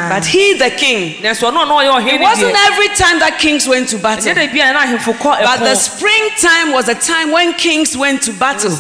But he, the king, nanso ɔno a ɔno ɔyɛ ɔhene it wasn't every time that kings went to battle. ɛnyɛ da bia na ahemfo kɔ But the springtime was a time when kings went to battle.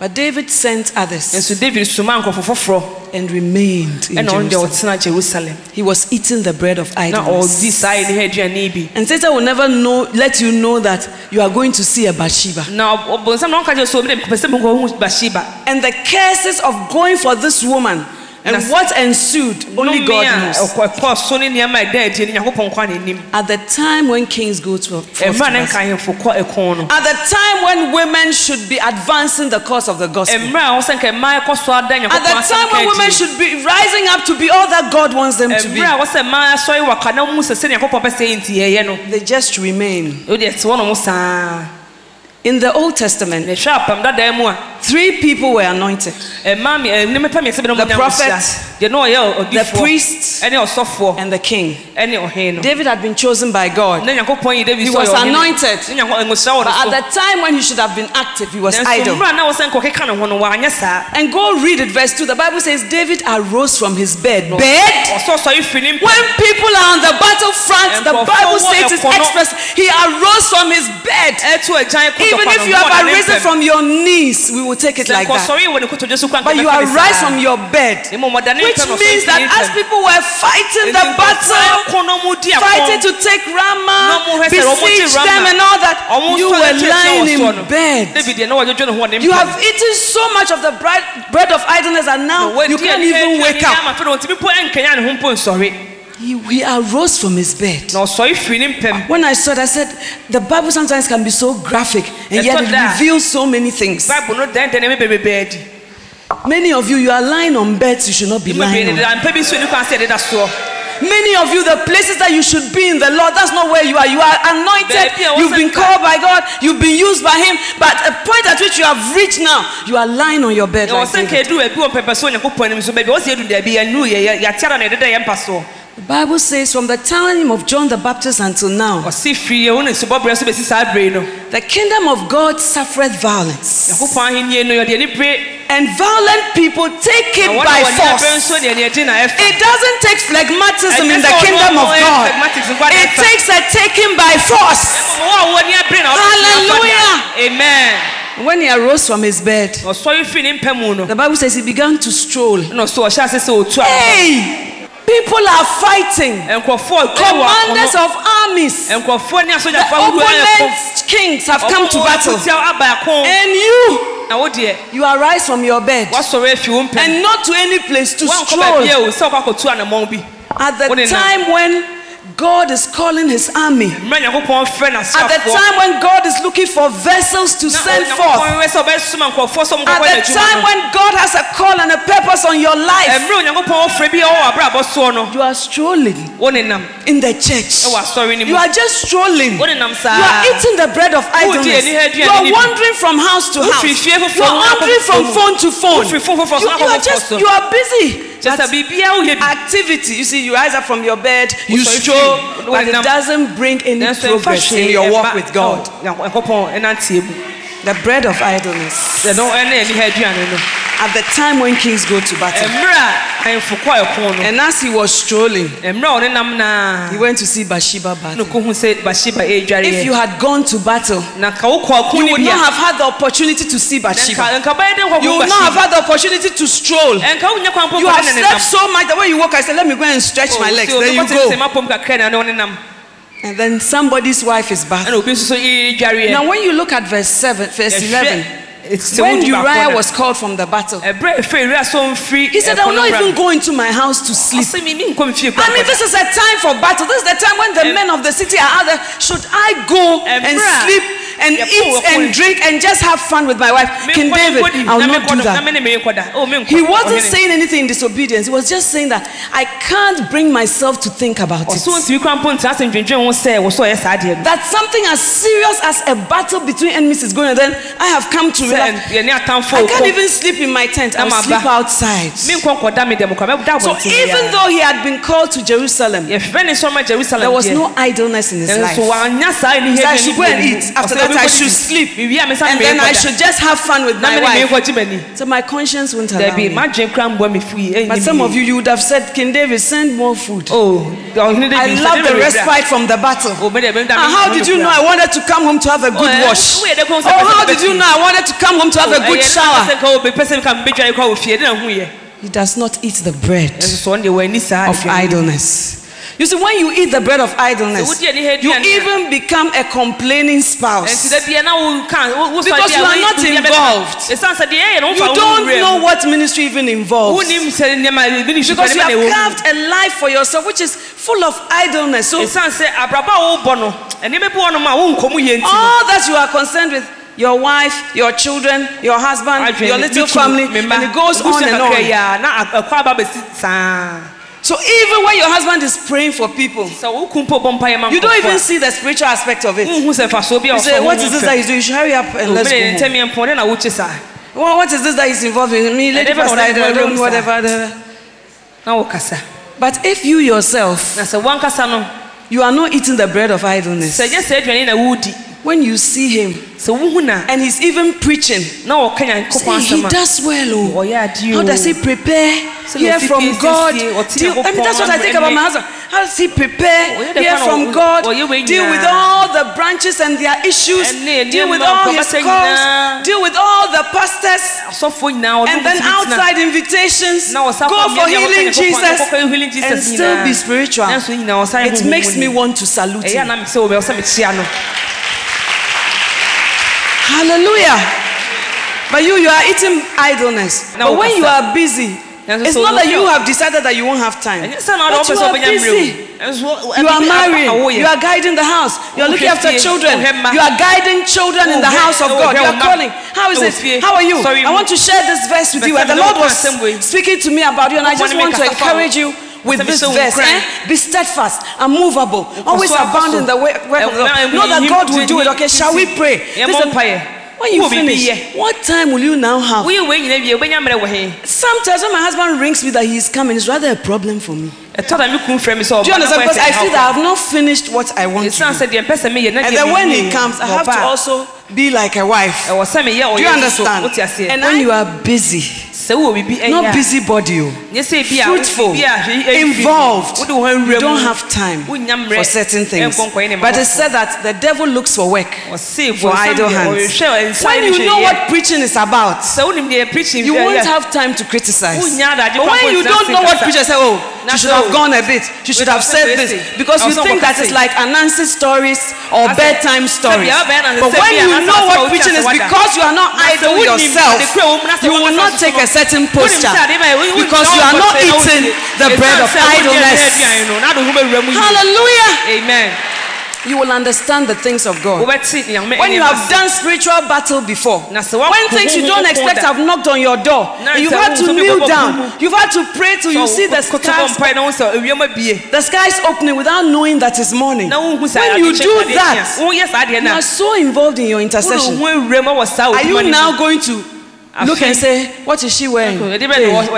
Saa mmerɛ mu no, na nka ɔsɛ nka ɔhene bɛtumi akɔ ɔko But David sent others And so david soma nkurɔfo foforɔ and remained in ɛna ɔno Jerusalem. ɔtena jerusalem He was eating the bread of na ɔdi idleness. saa yɛ ne ha aduane bi And Satan will never know, let you know that you are going to see a Bathsheba. na ɔbɔnsam na ɔka kyerɛ sɛ obi dɛ mepɛ sɛ menkɔhu bathsheba And the curses of going for this woman and what ensued, only God knows. ɛkɔ ɛkɔɔ so ne nneɛma a ɛda adi no nyankopɔn nkwa n'anim At the time when kings go to forth to ɛmmerɛ a ne nka battle. ahemfo kɔ ɛko no At the time when women should be advancing the cause of the gospel. mmerɛ a wɔsɛ nka mmaa ɛkɔ so ada At the time when women should be rising up to be all that God wants them to be. mmerɛ a wɔsɛ mmaa asɔre waka na mu sɛ sɛ nyankopɔn pɛ sɛ yɛ nti yɛyɛ no They just remain. In the Old Testament, na ɛhwɛ apam dadaa three people were anointed ɛmaa mi ɛnneɛma mmiɛnsa bi na The prophet, nhyira deɛ na ɔyɛ the priest, and the king. ɛne ɔhene no David had been chosen by God. na nyankopɔn yi david He was anointed. ne nyankopɔn nhyira wɔ But at the time when he should have been active, he was idle. mmerɛ a na wɔsɛ nkɔkeka ne ho no wanyɛ saa And go read it, verse 2. The Bible says David arose from his bed. Bed? ɔsɔ ɔsɔre firi ne When people are on the battlefront, the Bible says it's it forward, express. He arose from his bed. Ɛto agyan kotɔkwa Even if you have arisen from your knees, we will take it like that. nkɔsɔre wɔ ne kotodwe so kora nka But you arise from your bed. Ɔda ne Which mpɛm na ɔsɔre means that as people were fighting the battle, fighting to take Rama, ɔmo hwɛ sɛ ɔmo gye besiege them and all that, you were lying in bed. david deɛ na wɔdwodwo ne ho wɔ ne You have eaten so much of the bread of idleness and now you can't even wake up. Ma afei na ɔntumi mpo ɛnkanya ne ho mpo nsɔre He, he arose from his bed. na ɔsɔre firi ne mpɛm When I saw it, I said, the Bible sometimes can be so graphic and yet it reveals so many things. bible no Many of you, you are lying on beds you should not be lying on. deda mpɛ bi so ne kwan sɛ yɛdeda soɔ Many of you, the places that you should be in the Lord, that's not where you are. You are anointed, you've been called by God, you've been used by Him, but a point at which you have reached now, you are lying on your bed. Like David. Ɛdu baabi wɔ mpɛpɛ so onyankopɔn anim so baabi a ɔsɛ ɛdu daabi yɛnu yɛ yɛatiara na yɛdeda yɛ mpa soɔ The Bible says, from the time of John the Baptist until now, ɔse firi yɛwo ne subɔberɛ so bɛsi saa berɛ no the kingdom of God suffered violence, nyankopɔn ahennie no yɛde ani bere and violent people take it by a wɔne abere force. nso deɛ neɛ di na ɛfa It doesn't take phlegmatism in the kingdom of God. It takes a taking by force. wɔn a wɔne abere na wɔbɛtumi afa Hallelujah. amen When he arose from his bed, ɔsɔre firi ne mpa mu no the Bible says he began to stroll. na ɔso ɔhyɛ ase sɛ ɔtu a Hey! People are fighting. nkurɔfoɔ Commanders of armies. The nkurɔfoɔ ne asogyafoɔ ahodoɔ ayɛ kɔ opponent kings have come to battle. And you, na wo deɛ you arise from your bed woasɔre afi wo mpam and not to any place to stroll. baabi a o sɛ wokɔ akɔtu anammɔn bi At the time when God is calling his army. mmerɛ nyankopɔn frɛ At the time when God is looking for vessels to send forth. wɛ sɛ ɔbɛsoma nkurɔfoɔ sɛ At the time when God has a call and a purpose on your life. ɛmmerɛ onyankopɔn wɔfrɛ bi a ɔwɔ abrabɔ soɔ no You are strolling in the church. ɛwɔ asɔre no You are just strolling. You are eating the bread of idleness. ani ha aduane You are wandering from house to house. Wofiri fie foforɔ You are wandering from phone to phone. Wofiri phone foforɔ so You, you are just you are busy. Kyɛ sɛ But biribia woyɛ bi activity, you see, you rise up from your bed, you stroll, but it doesn't bring any progress in your walk with God. Ɛwɔ nyankopɔn ɛnanteɛ mu The bread of idleness. ɛno ɛne ani ha aduane no At the time when kings go to battle, ɛmmerɛ a ahemfo kɔ ɛko no and as he was strolling, ɛmmerɛ a ɔne nam naa he went to see Bathsheba battle. If you had gone to battle, na ka wokɔ ako you would not have had the opportunity to see Bathsheba. nka nka bɛyɛ dɛ You would not have had the opportunity to stroll. ɛnka wonya kwan You have slept so much that when you woke, I said, Let me go and stretch my legs. Then you go. And then somebody's wife is back. ɛna obi nso so ɛredwareɛ Now, when you look at verse 7, verse 11, when Uriah was called from the battle, ɛberɛ ɛfɛ ewura so mfiri he said, eh, I will not even go into my house to sleep. ɔsɛ mi mi nkɔ mfie I mean, this is a time for battle. This is the time when the men of the city are out there. Should I go and sleep and eat and drink and just have fun with my wife? King David, I will not do that. Oh, He oh, wasn't saying anything in disobedience. He was just saying that I can't bring myself to think about it. ntumi kora mpo ntina sɛ ndwendwen ho sɛ wɔ so ɔyɛ saa deɛ no That something as serious as a battle between enemies is going on. Then I have come to realize I can't even sleep in my tent. I'll Nama sleep outside. menkɔ nkɔda me dɛm kora mɛda So even though he had been called to Jerusalem, yɛfrɛ ne sɔrma jerusalem there was no idleness in his life. nanso wanya So I should go and eat. After that I should sleep. And then I should just have fun with my wife. So my conscience won't allow me. But some of you, you would have said, King David, send more food. Oh, I love the respite from the battle. And how did you know I wanted to come home to have a good wash? Oh, how did you know I wanted to come home to have a good shower? He does not eat the bread of idleness. You see, when you eat the bread of idleness, you even become a complaining spouse. Because you are not involved. You don't know what ministry even involves. Because you have carved a life for yourself which is full of idleness. So, all that you are concerned with your wife, your children, your husband, your little family, and it goes on and on. So even when your husband is praying for people, you don't even see the spiritual aspect of it. You say, what is this that he's doing? You should hurry up and let's go home. Well, what is this that is involved in me? Lady pastor, I don't know whatever. The... But if you yourself, you are not eating the bread of idleness. When you see him, and he's even preaching. Now okay, he does well. Oh. How does he prepare? Hear from God. Deal, I mean, that's what I think about my husband. How does he prepare? Hear from God. Deal with all the branches and their issues. Deal with all his calls. Deal with all the pastors. And then outside invitations. Go for healing Jesus. And still be spiritual. It makes me want to salute him. Hallelujah. But you, you are eating idleness. Now, But when you are busy, it's not that you have decided that you won't have time. ɛnyɛ sɛ na ɔde But you are busy. You are married. You are guiding the house. You are looking after children. You are guiding children in the house of God. You are calling. How is it? How are you? I want to share this verse with you. And the Lord was speaking to me about you, and I just want to meka fa wo. encourage you with this verse. eh? Be steadfast, unmovable, always abound in the way, work of Eh, God. eh, Know that God will do it. Okay, shall we pray? Yeah, Listen, when you finish, what time will you now have? woyɛ wei nyina wie wobɛnya mmerɛ Sometimes when my husband rings me that he's coming, it's rather a problem for me. ɛtɔ da me kun frɛ me sɛ Do you understand? Because I feel that I have not finished what I want to do. sɛ deɛ mpɛ sɛ And then when he comes, I have to also be like a wife. Do you understand? And when you are busy, not busybody, fruitful, involved, you don't have time for certain things. But it said that the devil looks for work for idle hands. When you know what preaching is about, you won't have time to criticize. But when you don't know what preaching is, oh, she should have gone a bit. She should have said this. Because you think that it's like Anansi stories or bedtime stories. But when you know what preaching is because you are not idle yourself. You will not take a certain posture because you are not eating the bread of idleness. Hallelujah. Amen you will understand the things of God. When you have done spiritual battle before, when things you don't expect have knocked on your door, you've had to kneel down, you've had to pray till you see the skies, the skies opening without knowing that it's morning. When you do that, you are so involved in your intercession. Are you now going to look and say, What is she wearing?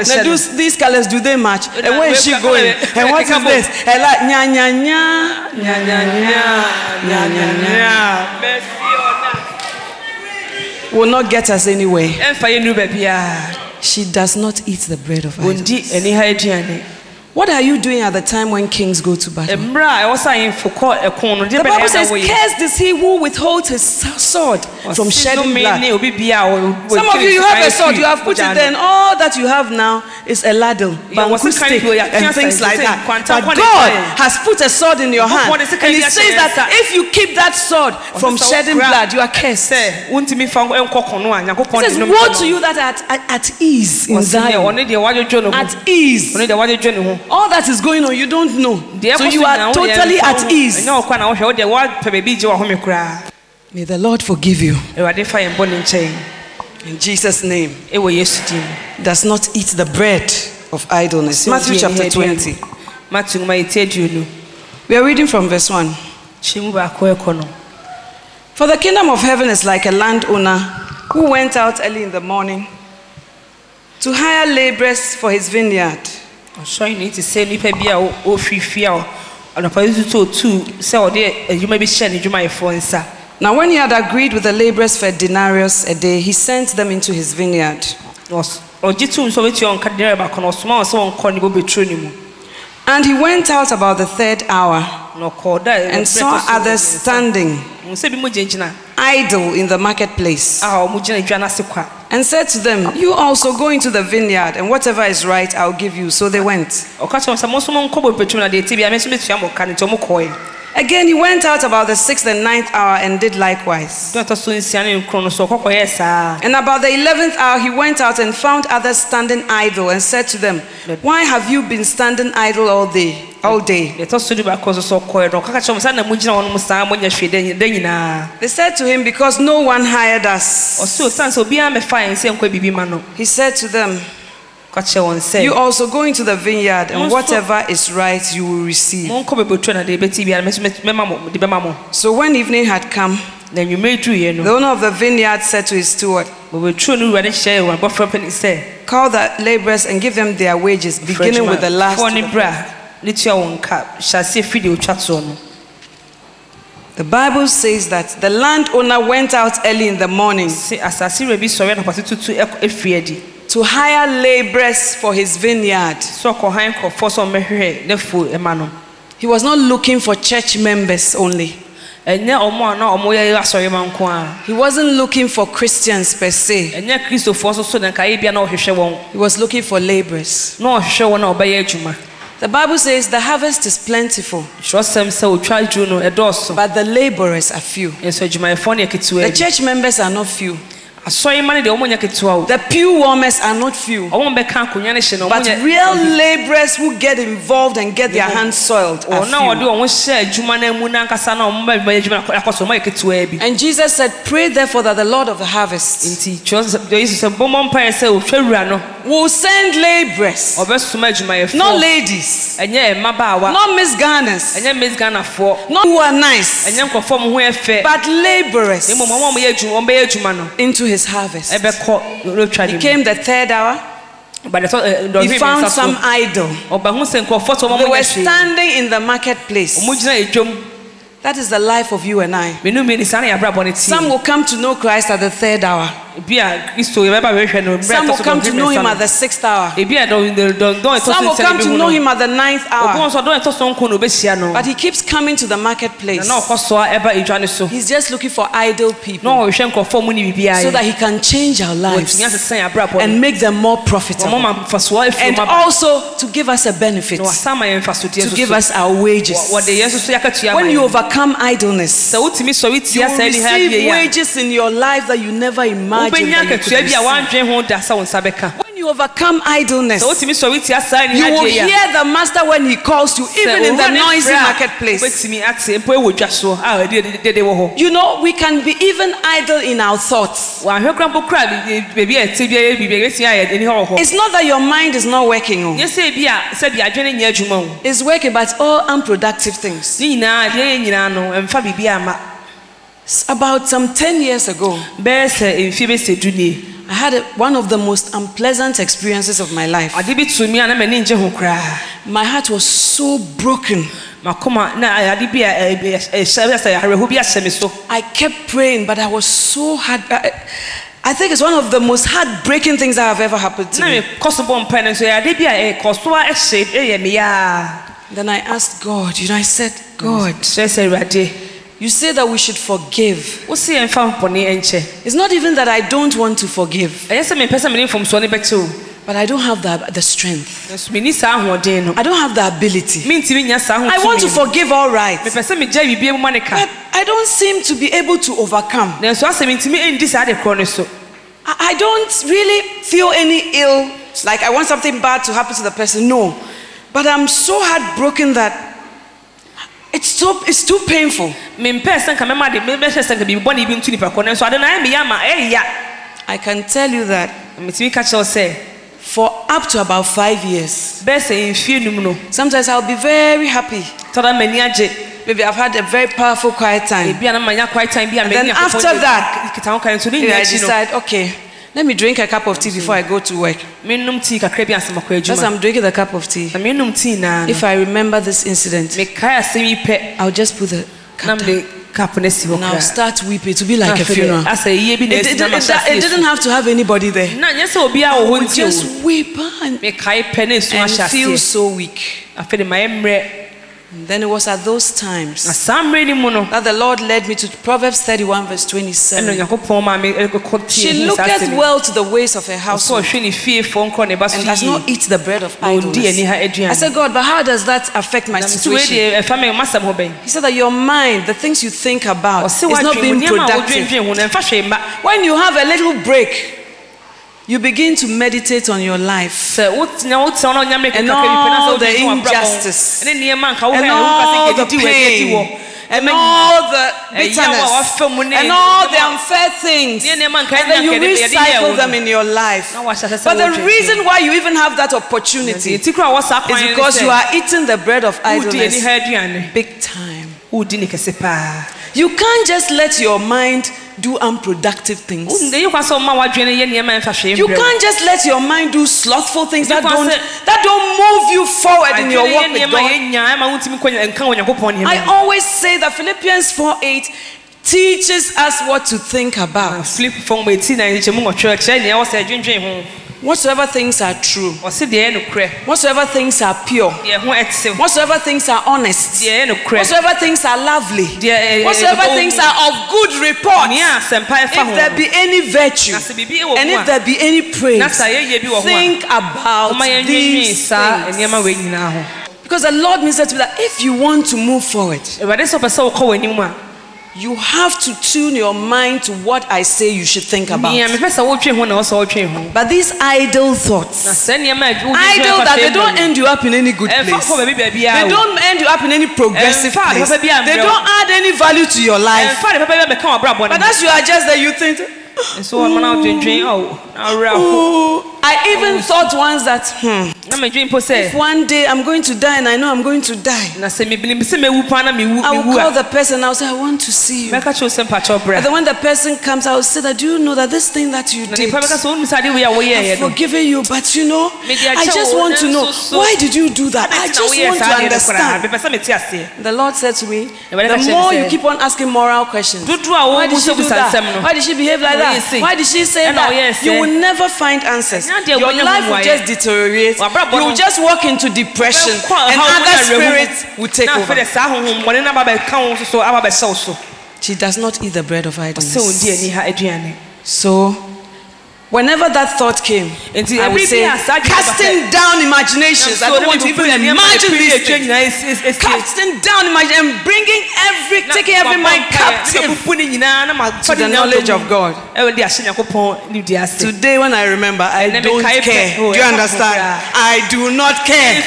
Said do- these colors, do they match? And where is she going? And what is this? And like, nya, nya, nya, nya, nya, nya, nya, nya, nya. Will not get us anywhere. She does not eat the bread of aduane What are you doing at the time when kings go to battle? The Bible na says, Cursed is he who withholds his sword from shedding blood. Some of you, you have a sword, you have put it there, and all that you have now is a ladle, bamboo stick, and things like that. But God has put a sword in your hand, and He says that if you keep that sword from shedding blood, you are cursed. He says, woe to you that at, at ease in Zion. At ease. All that is going on, you don't know. So you are totally at ease. May the Lord forgive you. In Jesus' name. Does not eat the bread of idleness. Matthew chapter 20. We are reading from verse 1. For the kingdom of heaven is like a landowner who went out early in the morning to hire laborers for his vineyard ɔsɔre ne ti sɛ nipa bi a ɔ- ɔfiri fie a ɔnɔpa yi tutu otu sɛ ɔde adwuma bi hyɛ ne dwumayɛfoɔ nsa Now, when he had agreed with the laborers for a denarius a day, he sent them into his vineyard. Na ɔs- ɔgye tom sɛ ɔbɛtua ɔnka denare baako na ɔsoma wɔn sɛ wɔnkɔ ne bobeturo no mu. And he went out about the third hour da and saw others standing. Sɛ bi mo gyinagyina idle in the marketplace. A ɔmo gyina dwa no ase kwa and said to them, You also go into the vineyard, and whatever is right, I'll give you. So they went. Ɔka kyerɛ wɔn sɛ mo nso monkɔ bobeturo no na deɛ ɛte bia me nso bɛtua mo ka no nti ɔmo kɔɔɛ Again, he went out about the sixth and ninth hour and did likewise. dɔn ɛtɔ so nsia ne nkron no so ɔkɔkɔyɛɛ saa And about the eleventh hour, he went out and found others standing idle and said to them, Why have you been standing idle all day? All day. deɛ ɛtɔ so du baako so so ɔkɔɛ no ɔka kyerɛ wɔn sɛ na mogyina hɔ nom saa monyɛ hwee dɛ dɛ nyinaa They said to him, Because no one hired us. ɔse osiane sɛ obiara mɛfa yɛn sɛ nkɔ biribi ma no He said to them, ɔka kyerɛ wɔn sɛ You also go into the vineyard, and whatever is right, you will receive. monkɔ bobeturo na deɛ ɛbɛti biara me nso mɛ- mɛma mo de bɛma mo So when evening had come, na nnwummerɛ duruiɛ the owner of the vineyard said to his steward, bobeturo no wura ne hyɛ wɔn abɔfra pani Call the laborers and give them their wages, beginning with the last. foɔ to ne the berɛ first." a ne tua wɔn ka hyɛ aseɛ firi deɛ ɔtwa toɔ no The Bible says that the landowner went out early in the morning se asase wura bi sɔre anapase tutu ɛkɔ- ɛfiri adi to hire laborers for his vineyard. sɛ ɔkɔhan nkurɔfoɔ sɛ ɔmmɛhwehwɛ ne fo ɛma no He was not looking for church members only. ɛnyɛ ɔmo a na ɔmo yɛ asɔre ma nko a He wasn't looking for Christians per se. ɛnyɛ kristofoɔ nso so na nkaeɛ bia na ɔhwehwɛ wɔn He was looking for laborers. na ɔhwehwɛ wɔn a ɔbɛyɛ The Bible says the harvest is plentiful, twerɛsɛm sɛ otwa adwuro no ɛdɔɔso but the laborers are few. nso adwumayɛfoɔ ne ɛketewa The church members are not few. Asɔre ma no deɛ ɔmo nyɛ The pew warmers are not few. ɔmo bɛka akonnwa no hyɛ But real laborers who get involved and get their hands soiled are few. ɔmo hyɛ adwuma no mu nankasa na ɔmo bɛyɛ adwuma no akɔ so ɔmo yɛ ketewa bi And Jesus said, Pray therefore that the Lord of the harvest nti twerɛsɛm deɛ yesu sɛ bɔmmɔ mpaeɛ sɛ ɔhwɛ wura no will send laborers, not ladies, not Miss Ghanas, ɛnyɛ miss ghanafoɔ not who are nice, ɛnyɛ nkɔfoɔ mo ho yɛ fɛ but laborers na mmom ɔmo a ɔmo yɛ adwuma ɔmo bɛyɛ adwuma no into his harvest. ɛbɛkɔ He came the third hour, but ɛtɔ he found some idle. ɔba ho sɛ nkurɔfoɔ to ɔmo They were standing in the marketplace. ɔmo gyina adwam That is the life of you and I. menu mmienu saa na yɛabrabɔ no Some will come to know Christ at the third hour. Bi a kristo yɛbɛba bɛhwɛ no mmerɛ Some will come to know him at the sixth hour. Some will come to know him at the ninth hour. nso dɔn ɛtɔ so nkɔ na obɛhyia no But he keeps coming to the marketplace. na ɔkɔ soa ɛba adwa so He's just looking for idle people ɔhwehwɛ nkurɔfoɔ mu ne biribiara so that he can change our lives wɔtumi asesa yɛn abrabɔ and make them more profitable. ma mfasoɔ afiri And also to give us a benefit, na wasan ma yɛn mfasodeɛ to give us our wages. wɔde yɛn nso so yɛakatua ma When you overcome idleness, sɛ wotumi sɔre you will saa ni ha adeɛ receive wages in your life that you never imagined. Wobɛnya that you could akatua bi a receive. woandwen ho da sɛ wo nsa bɛka When you overcome idleness, sɛ wotumi sɔre tia saa ni you ha will adeɛ yi a hear the master when he calls you, sɛ even in the owura ne noisy frɛ a, marketplace. wobɛtumi ate mpo ɛwɔ dwa so a ɛde dede wɔ hɔ You know, we can be even idle in our thoughts. wahwɛ kora mpo kora baabi a ɛte biara biribi ɛbɛtumi ayɛ ani hɔ wɔ hɔ It's not that your mind is not working, oh. nyɛ sɛ bi a sɛbi adwene nyɛ adwuma o it's working, but it's all unproductive things. About some 10 years ago, bɛyɛ sɛ mfie bɛsɛ du nie I had a, one of the most unpleasant experiences of my life. ade bi to mi a na m'ani ngye ho koraa My heart was so broken. I kept praying, but I was so hard. I, I think it's one of the most heartbreaking things that have ever happened to me. mekɔ so bɔ mpae no nso yɛ ade bi a ɛkɔ so a ɛhyɛ ɛyɛ me yaa Then I asked God, you know, I said, God, kyerɛ sɛ awurade you say that we should forgive. wo se yɛmfa mpɔne nkyɛ It's not even that I don't want to forgive, ɛyɛ sɛ mempɛ sɛ mene mfomsoɔ no bɛkyɛ o but I don't have the, the strength. nanso menni no I don't have the ability. mentimi nya saa I want to forgive all right, mepɛ sɛ megya biribia mu ma ne but I don't seem to be able to overcome. nanso asɛ mentimi ɛndi saa de korɔ no so I I don't really feel any ill, like I want something bad to happen to the person. No. But I'm so heartbroken that it's so it's too painful. mempɛ sɛ nka mɛma de mɛhyɛ sɛ nka biribi bɔne bi nto nipa kɔ no nso ade no ayɛ meyɛ ama ɛyɛ I can tell you that metumi ka kyerɛw sɛ for up to about five years, bɛɛ sɛ mfie num no sometimes I'll be very happy. tɔda m'ani agye Maybe I've had a very powerful quiet time. ebi a na manya quiet time bi a then after that, kita ho kare nso ne Maybe I nyina akyi no decide, okay, let me drink a cup of tea before I go to work. menom tii kakra bi asɛm akɔ As I'm drinking the cup of tea, na menom tii naa if I remember this incident, mekae asɛm yi pɛ I'll just put the cup down. mede cup no si hɔ And I'll start weeping. To be like a funeral. deɛ, asɛ yie bi na It, it, it, it, didn't have to have anybody there. su. na nyɛ sɛ obiara wɔ hɔ We nti just weep and, mekae pɛ na esu and feel so weak. Then it was at those times saa mmerɛ no mu no that the Lord led me to Proverbs 31, verse 27. onyankopɔn ma me ɛkɔ tie She looketh well to the ways of her household ɔhwɛ ne fiefoɔ nkɔ ne ba so and does not eat the bread of idleness. I said, God, but how does that affect my na mesi wei situation? deɛ eh, ɛfa me masɛm ho bɛn He said that your mind, the things you think about, is not being mu nneɛma a productive. wodwendwen ho no ɛmfa hwee mma When you have a little break, you begin to meditate on your life. Sɛ wotena wotena no onyame And keka kɛ nipa na sɛ all the wodwendwen w'abrabɔ ho, injustice. ɛne nneɛma nka and all the di wɔ akyi wɔ pain. And all the bitterness. and all the unfair things. Ne nneɛma nka And then you ɛnyɛ nka yɛde recycle them in your life. Na wahyɛ sɛ sɛ But the reason why you even have that opportunity nti kora wɔ is because you are eating the bread of idleness. big time. wodi ne kɛse You can't just let your mind do unproductive things. ɛyi kwa sɛ ɔma w'adwene yɛ nneɛma ɛmfa hwee You can't just let your mind do slothful things that don't that don't move you forward in your walk with God. yɛnya ɛma wontumi kɔ nka onyankopɔn I always say that Philippians 4 8 teaches us what to think about. Flip fam ɛti na nkyɛmu nwɔtwerɛ kyerɛ nea ɛwɔ sɛ adwendwen ho Whatsoever things are true, ɔse deɛ ɛyɛ nokorɛ. whatsoever things are pure, deɛ ho ɛtew whatsoever things are honest, deɛ ɛyɛ nokorɛ. whatsoever things are lovely, deɛ ɛyɛ- whatsoever ɛyɛ- things are of good report, nea asɛmpa ɛfa if ho. there be any virtue, na sɛ biribi wɔ and ho if a there be any praise, na sɛ ayɛyie bi wɔ ho a think about ɔma yɛndwendwen these saa things. nneɛma wei nyinaa ho. Because the Lord means that that if you want to move forward, awurade sɛ ɔpɛ sɛ wokɔ w'anim a you have to tune your mind to what I say you should think nea about. mepɛ sɛ wotwe ho na wɔ sɛ wotwe ho But these idle na thoughts, sɛ nneɛma a wodwendwen idle ɛfa that hwee they mbrɛ don't wo. end you up in any good ɛmfa place. kɔ baabi baabiaa They wo. don't end you up in any progressive Ɛmfa de place. papa bi ambrɛ They wo. don't add any value to your life. ɛmfa de papa bi bɛka w'abrabɔ no But as you are just there, you think, nso ɔma na wodwendwen ɔ na worɛ ho oh, I even thought once that, hmm, na medwen mpo sɛ if one day I'm going to die and I know I'm going to die, na sɛ mebinim sɛ mewu paa na mewu I will call the person. I'll say, I want to see you. mɛka kyerɛ wo sɛ mpakyɛw brɛ And then when the person comes, I will say that, do you know that this thing that you did, nipa bɛka sɛ wonim sɛ ade wei a woyɛɛyɛ I've forgiven you, but you know, I just want to know, why did you do that? I Adɛn nti na just want to saa adeɛ no koraa? understand. mepɛ sɛ mete aseɛ The Lord said to me, the more you keep on asking moral questions, why did she do that? Why did she behave like ɔyɛɛ that? sei. Why did she say Ɛna that? ɔyɛɛ You sɛ. will never find answers. Ɛnyɛ adeɛ Your wobɛnya life ho will mmuaeɛ. just deteriorate. W'abrabɔ You no- will just walk into depression, Wobɛkɔ and ɛhaw mu other ne awerɛhow mu. spirits will take na afei over. dɛ saa honhommɔne no aba bɛka wo nso so aba bɛhyɛ wo so She does not eat the bread of sɛ wondi idleness. ani ha aduane So, whenever that thought came, Enti, I would say, bi a saa adwene ba casting down imaginations. I don't want to even imagine these things. Casting down imagine and bringing every, taking every mind captive to the knowledge of God. ɛwɔ de ahyɛ nyankopɔn ne di ase Today, when I remember, I don't care. oh, Do you understand? I do not care.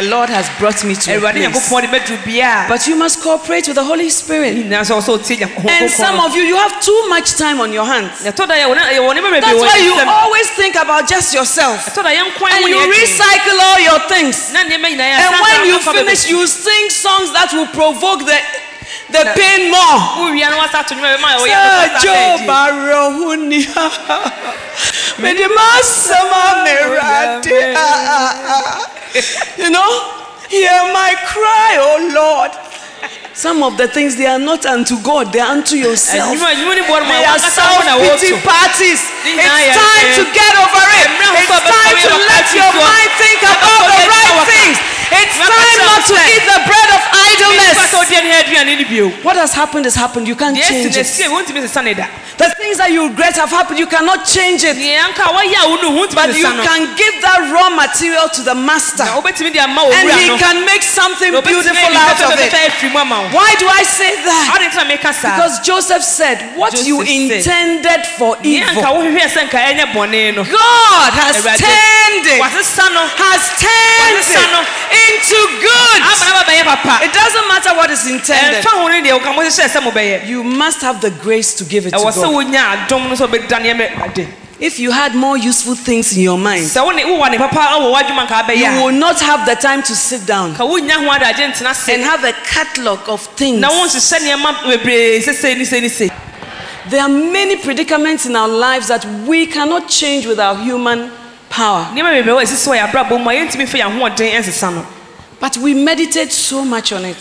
Mfa ho bio The Lord has brought me to a place. nyankopɔn de bɛduru bia a But you must cooperate with the Holy Spirit. nyinaa sɛ wɔ sɛ wotie And some of you, you have too much time on your hands. ɛtɔ da yɛwɔ na- yɛwɔ nneɛma bebree That's why you always think about just yourself. ɛtɔ da yɛnko And you recycle all your things. na nneɛma nyinaa yɛ And when you finish, you sing songs that will provoke the, the pain more. wowia na wasa to nnwuma bɛma a ɛwɔ yɛ Sɛ Job saa da adi. awerɛho ni mede m'asɛm amerade you know hear my cry o lord. Some of the things they are not unto god they are unto yourself. Ɛnwuma- nnwuma ne boɔ no ma they are wankasa self-pity parties. It's time to get over it. It's time to let your mind think about the right things it's time not to eat the bread of idleness. Wodeɛ ne aduane no bio what has happened has happened. You can't change it. Sie wontumi sesa ne da The things that you regret have happened, you cannot change it. neɛ anka wɔyɛ a wo no wontumi But you can give that raw material to the master. na wobɛtumi de ama And he can make something beautiful out of it. fɛfɛ afiri mu ama wo Why do I say that? ade ntina meka saa Because Joseph said, What you intended for evil, wohwehwɛ sɛ nka ɛnyɛ bɔne no God has turned it, has turned it into good. aba na bɛyɛ papa It doesn't matter what is intended. ɛmfa ho no deɛ woka mohyehyɛ sɛ mobɛyɛ You must have the grace to give it to God. wonya adom no sɛ wobɛda nneɛma ade If you had more useful things in your mind, sɛ wone wowɔ ne papa wɔ w'adwuma nka you will not have the time to sit down. a ka wonya ho adagye ntena se and have a catalog of things. na wonhyehyɛ nneɛma bebree sesei ne sei ne sei There are many predicaments in our lives that we cannot change with our human power. nneɛma bebree wɔ ɛsisi wɔ yɛ abrabɔ mu a yɛntumi fa yɛn ahoɔden ɛnsesa no But we meditate so much on it.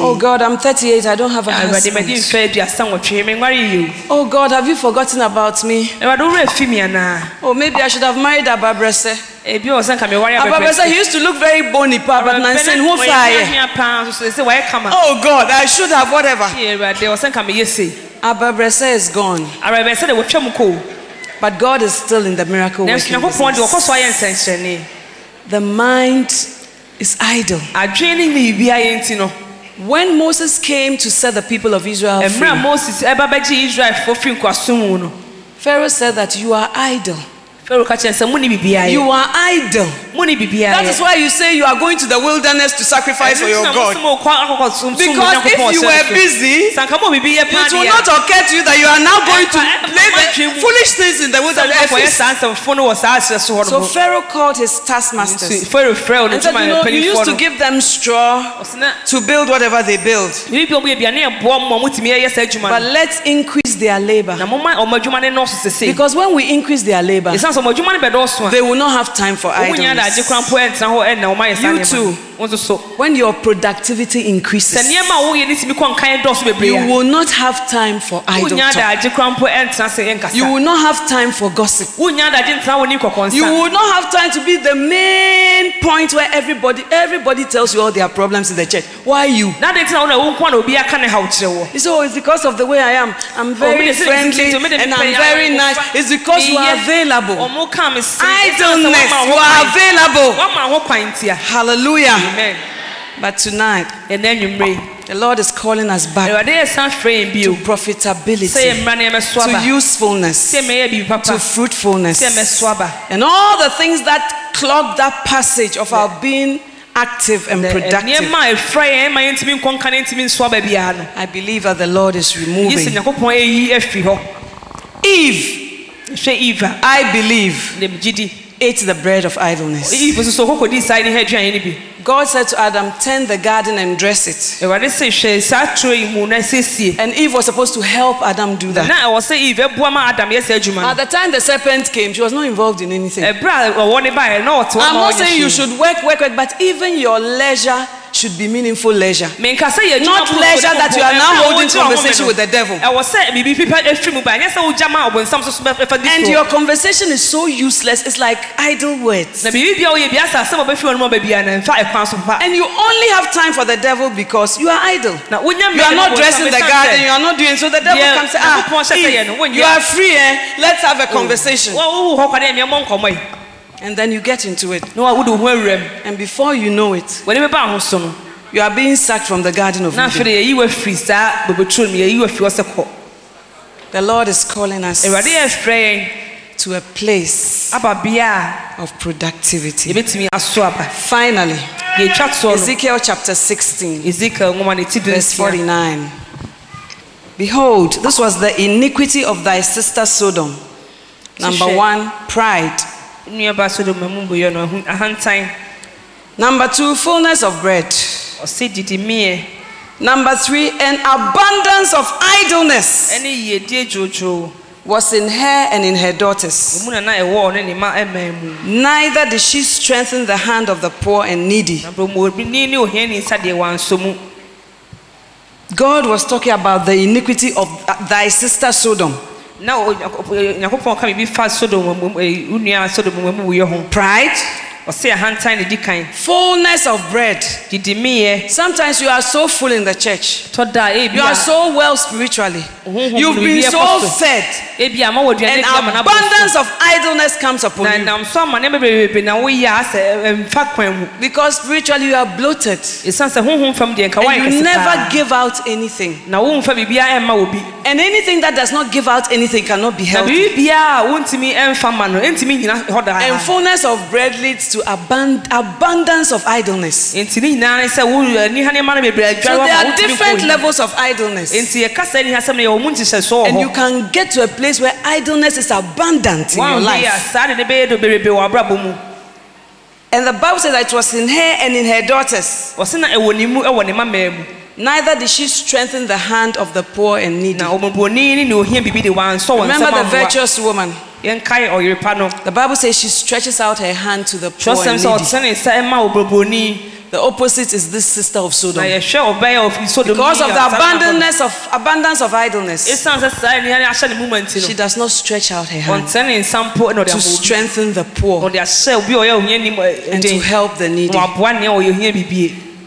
Oh God, I'm 38. I don't have a husband. Oh God, have you forgotten about me? Oh, maybe I should have married Ababrese. Ababrese, he used to look very bony, pa, but now saying, who fire? Oh God, I should have whatever. Ababrese is gone, awurade bɛyɛ sɛ de wɔtwa mu kɔ but God is still in the miracle nanso working nyankopɔn de wɔkɔ business. so ayɛ nsɛnkyerɛnne The mind is idle. When Moses came to set the people of Israel free, moses ɛba bɛgye israelfoɔ firi nkoasom Pharaoh said that you are idle. Faro ka kyerɛ sɛ mo ne biribiara You are idle. mo ne biribiara That is why you say you are going to the wilderness to sacrifice for your God. Because if you were busy, sanka mo biribi yɛ paa It will not occur to you that you are now going to play foolish things in the wilderness. wokɔyɛ saa nsɛmfo no wɔ saa ahyɛ so Pharaoh called his taskmasters. Faro frɛ wo no and said, You know, you used to give them straw to build whatever they build, biribi a ɔmo yɛ aduane ɛboa mo a motumi yɛyɛ saa adwuma but let's increase their labor. na moma ɔmo adwuma no nɔɔso sese Because when we increase their labor, ɛsiane sɛ ɔmo adwuma no bɛdɔɔso a they will not have time for ɔmo nya adagye kora idleness. mpo ɛntena hɔ ɛnna ɔmo ayɛ saa You too. no. wo nso so When your productivity increases, nneɛma a woyɛ ne tumi kɔ nkan dɔɔso bebree you will not have time for idle talk. adagye kora mpo ɛntena sɛ You will not have time for gossip. wonya adagye ntena wɔ ne kɔkɔ You will not have time to be the main point where everybody everybody tells you all their problems in the church. Why you? na de ntina wo na wo nko a na obi aka ne haw kyerɛ wɔ You say, oh, it's because of the way I am. I'm oh, very de sɛ- friendly nti- nti- me de and I'm very nice. It's because you are available. Ɔmo ka me se Idleness, you are available. wama ho kwan ntia Hallelujah. amen. But tonight, ɛnɛ nwummere the Lord is calling us back awurade yɛ san frɛ yɛn bio to profitability, sɛ yɛ mmara ne yɛmɛso to usefulness, sɛ mɛyɛ biribi papa to fruitfulness, sɛ yɛmɛso aba and all the things that clog that passage of our being active and productive. nneɛma a ɛfra yɛn eh, ma yɛntumi nkɔ nka ne ntumi nso aba biara. No I believe that the Lord is removing. nyankopɔn ɛyi afiri hɔ. Eve, I believe, ate the bread of idleness. eve nso so kɔkɔdii saa ne ha aduane no bi God said to Adam, Tend the garden and dress it. awurade sɛ hwɛ saa turo yi mu na siesie And Eve was supposed to help Adam do that. na ɛwɔ sɛ eve ɛboa ma adam yɛ saa At the time the serpent came, she was not involved in anything. ɛberɛ a ɔwɔ ne baeɛ na ɔte hɔ I'm not saying you should work, work, work, but even your leisure should be meaningful leisure. menka sɛ yɛ Not leisure that you are now holding wogyina wo home conversation with the devil. ɛwɔ sɛ biribi pipa afiri mu ba ɛnyɛ sɛ wogya ma ɔbonsam so so bɛfa di And your conversation is so useless, it's like idle words. na biribi bia woyɛ bia sɛ asɛm a ɔbɛfiri wɔ no ma baabia na ɛmfa ɛkwan so papa And you only have time for the devil because you are idle. You are not dressing the garden, you are not doing so. The devil Yeah, comes and ah, people say, Eve, yeah, no, when you you- are free, eh? Let's have a conversation. Wowo hɔ kwane ɛmeɛmɔ nkɔmmɔ yi And then you get into it. na wode wo ho awuram And before you know it, wɔne bɛba ho so no you are being sacked from the Garden of Eden. afei yɛyi wafiri saa boboturo no mu yɛyi wafiri hɔ sɛ kɔ The Lord is calling us awurade yɛfrɛ yɛn to a place of productivity. yɛbɛtumi aso aba Finally, Ezekiel chapter 16, ezekiel nwoma verse 49. Behold, this was the iniquity of thy sister Sodom. Number one, pride. Nnuaba so de buyɛ no ahantan Number two, fullness of bread. ɔse didi meɛ Number three, an abundance of idleness ɛne yiedie dwoodwoo was in her and in her daughters. ɔmu na na ɛwɔ ne ne ma ɛman mu Neither did she strengthen the hand of the poor and needy. na brɛmɔbini ne ohiani nsa deɛ wansɔ mu God was talking about the iniquity of thy sister Sodom. Na o- Nyankopɔn nyankopɔn ka biribi fa sodom eh, wo nua sodom mamu wuyɛ ho. Pride, ɔse ahantan ne di kan fullness of bread. didi meɛ Sometimes you are so full in the church. tɔ da ebi You are so well spiritually. You've been so fed. ebi a ma wɔ aduane An ama na abundance of idleness comes upon you. nam so ama nneɛma bebrebe na woyɛ a sɛ ɛmfa eh, kwan mu Because spiritually you are bloated. ɛsiane sɛ honhom fam deɛ nka woayɛ And you never give out anything. na womfa biribiaa ɛmma wɔ bi And anything that does not give out anything cannot be na healthy. biribiaa a wontumi ɛmfa ma no ɛntumi nyina hɔ daa And fullness of bread leads to abund- abundance of idleness. enti ne nyinaa ne sɛ wo eh, niha nneɛma no bebree adware So there are different levels of idleness. enti yɛka saa ni asɛm no yɛwɔ mu nhyehyɛsoɔ wɔ And you can get to a place where idleness is abundant in your woanhwɛ yi a life. saa de ne bɛyɛ do bebrebe wɔ abrabɔ mu And the Bible says that it was in her and in her daughters. ɔse na ɛwɔ ne mu ɛwɔ ne mamaa mu Neither did she strengthen the hand of the poor and needy. na ɔmɔbɔni ne ne ohia biribi de wansɔ wɔ Remember nsɛm the virtuous woman. Yɛnkae ɔyere pa no? The Bible says she stretches out her hand to the poor and needy. ɔtene ne nsa ma obroboni The opposite is this sister of Sodom. yɛhwɛ ɔbɛyɛ ɔfi Because of the abundance of abundance of idleness, ɛsiane sɛ saa ɛne ahyɛ ne mu ma nti she does not stretch out her hand ɔntene ne nsa mpo na ɔde to strengthen the poor ɔde ahyɛ obi a ɔyɛ ohia nim and to help the needy.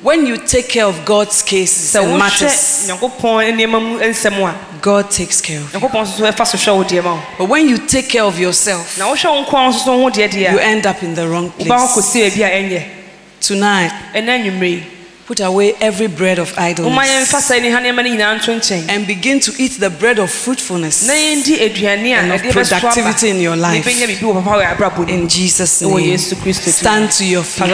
Na waboa nea ɔyɛ ohia bibie When you take care of God's cases and matters, nyankopɔn nneɛma mu nsɛm a God takes care of you. nyankopɔn nso so ɛfa so hwɛ wo deɛ ma wo But when you take care of yourself, na wohwɛ wo nkoa nso so ho deɛ deɛ you end up in the wrong place. kɔsi baabi a ɛnyɛ Tonight, ɛnɛ anwummerɛ yi put away every bread of woma yɛmfa idleness saa ne ha nneɛma no nyinaa nto nkyɛn and begin to eat the bread of fruitfulness na yɛndi aduane a And of ɛde bɛso aba productivity in your life. na yɛbɛnya biribi wɔ papa wɔ abrabɔ no in Jesus' name. yesu kristo din. Stand to your feet.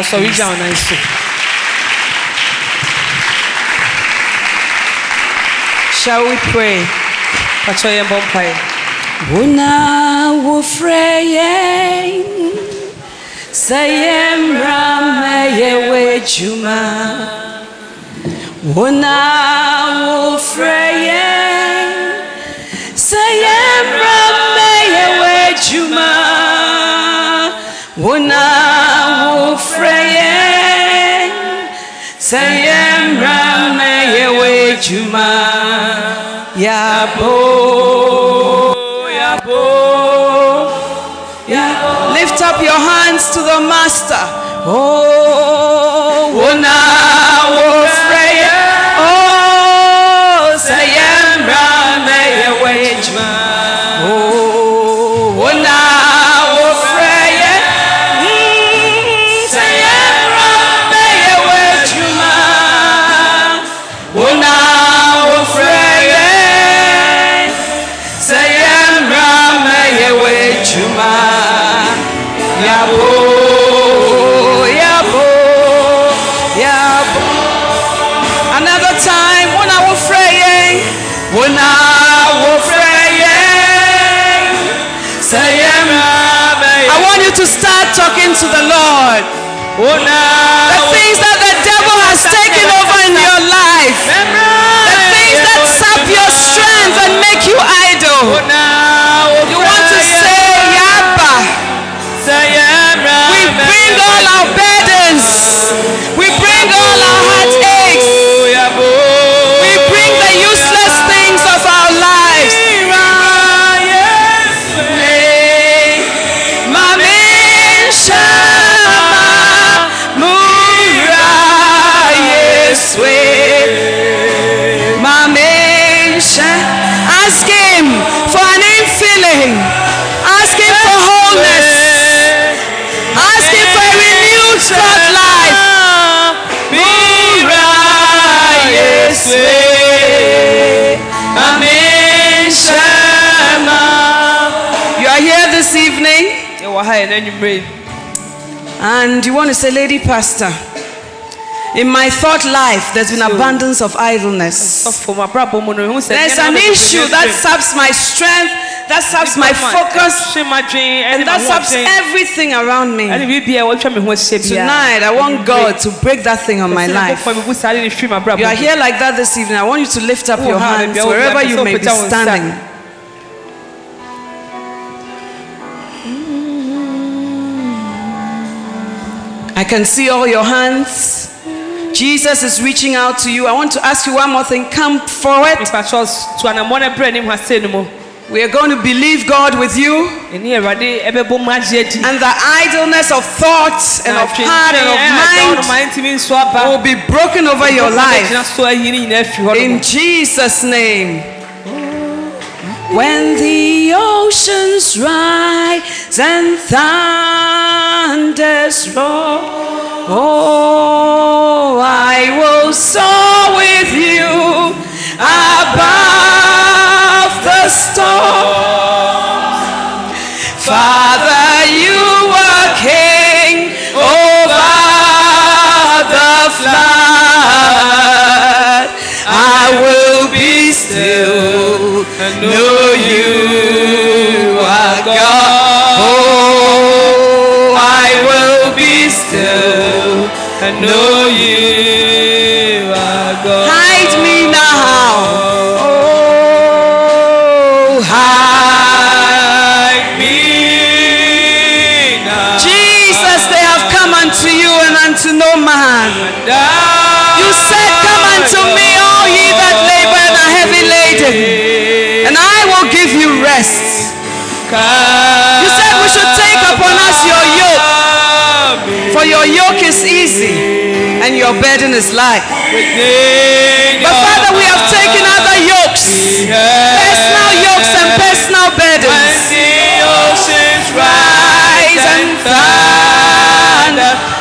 Shall we pray? Una wofreyen sayemra meyewe juma. Una wofreyen sayemra meyewe juma. Una wofreyen sayemra juma Yabo, yabo, yabo. Lift up your hands to the Master. Oh, oh wona yɛwɔ ha yɛn anwummerɛ yi and you want to say, Lady Pastor, in my thought life, there's been abundance of idleness. sɔfo mu abrabɔ mu no ɛhu sɛ There's an issue that saps my strength, that saps my focus, and that saps everything around me. ɛne biribi a wɔatwa me ho ahyia biara. Tonight, I want God to break that thing on my life. Nyankopɔn mebu saa ade no firi m'abrabɔ You are here like that this evening. I want you to lift up Oh, your hands wherever Oh, you may be put down your standing. I can see all your hands. Jesus is reaching out to you. I want to ask you one more thing. Come forward. Mepakyɛw, to anammɔ no brɛ ne mu ase no mu. We are going to believe God with you. Ɛne Awurade ɛbɛbɔ mu agye adi. And the idleness of thoughts and of heart and atwentwɛn a ɛda wo no of mind ɛntumi nso aba. will be broken over your life. bɛgyina so ayi ne nyinaa afiri hɔ In. Jesus' name. When the oceans rise and thunders roar, oh, I will soar with you above the storm. Father, you are king over the flood. I will be still and know your burden is light. But Father, we have taken other yokes, personal yokes and personal burdens.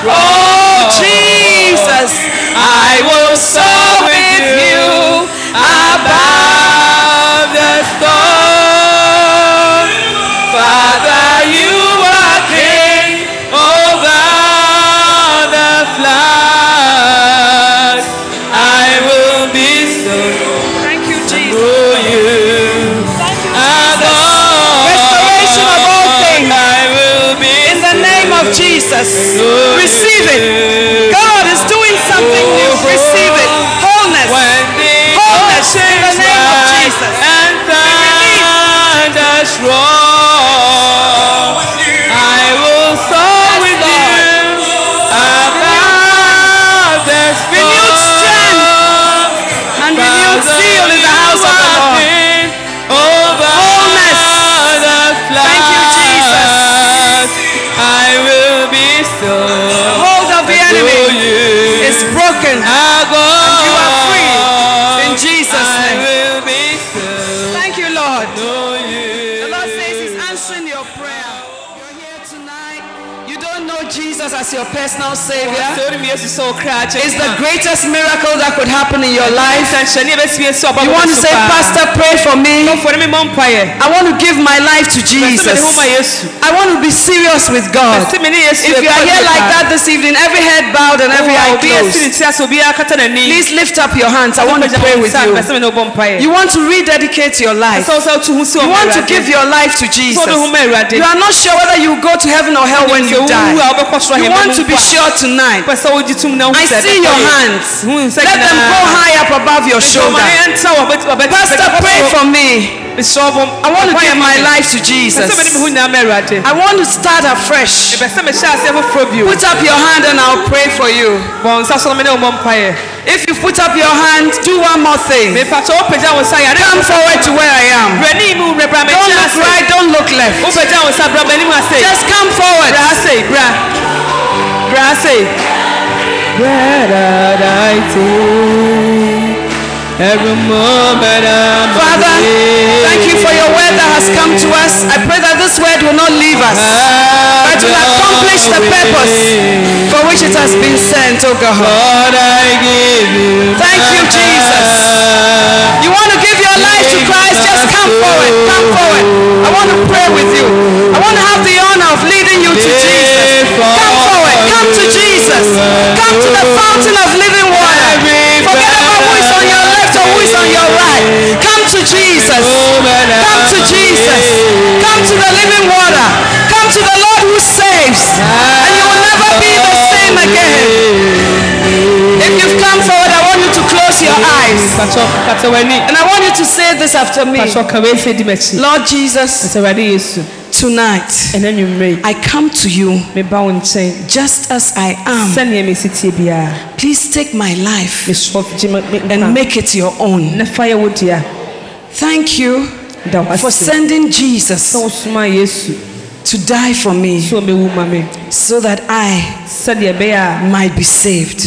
Oh, Jesus, I will soar Receive it. God is doing something new. Receive it. Your personal Savior. It's the greatest miracle that could happen in your life. You want to say, Pastor, pray for me. I want to give my life to Jesus. I want to be serious with God. If you are here like that this evening, every head bowed and every eye closed, please lift up your hands. I want to pray with you. You want to rededicate your life. You want to give your life to Jesus. You are not sure whether you go to heaven or hell when you die. You want to be sure tonight. I see your hands. Let them go high up above your shoulder. Pastor, pray for me. I want to give my life to Jesus. I want to start afresh. Put up your hand and I'll pray for you. If you put up your hand, do one more thing. Come forward to where I am. Don't look right, don't look left. Just come forward. Where I take every moment I'm Father, thank you for your word that has come to us. I pray that this word will not leave us, but will accomplish the purpose for which it has been sent, oh God. Lord, I give you Thank you, Jesus. You want to give your life to Christ? Just come forward. Come forward. I want to pray with you. I want to And I want you to say this after me. Lord Jesus, tonight I come to you just as I am. Please take my life and make it your own. Thank you for sending Jesus to die for me so that I might be saved.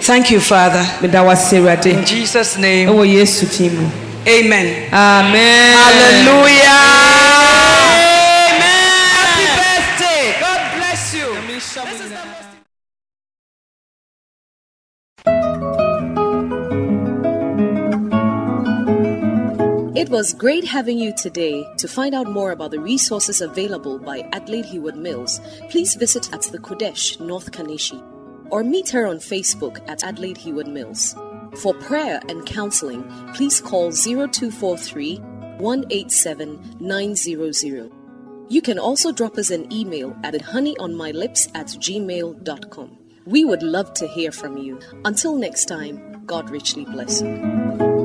Thank you, Father. In Jesus' name, ɛwɔ yesu din amen. amen Hallelujah. Amen. Happy birthday. God bless you. This is the most It was great having you today. To find out more about the resources available by Adelaide Heward Mills, please visit at the Qodesh, North Kaneshie. Or meet her on Facebook at Adelaide Heward Mills. For prayer and counseling, please call 0243 187 900. You can also drop us an email at honeyonmylips at gmail.com. We would love to hear from you. Until next time, God richly bless you.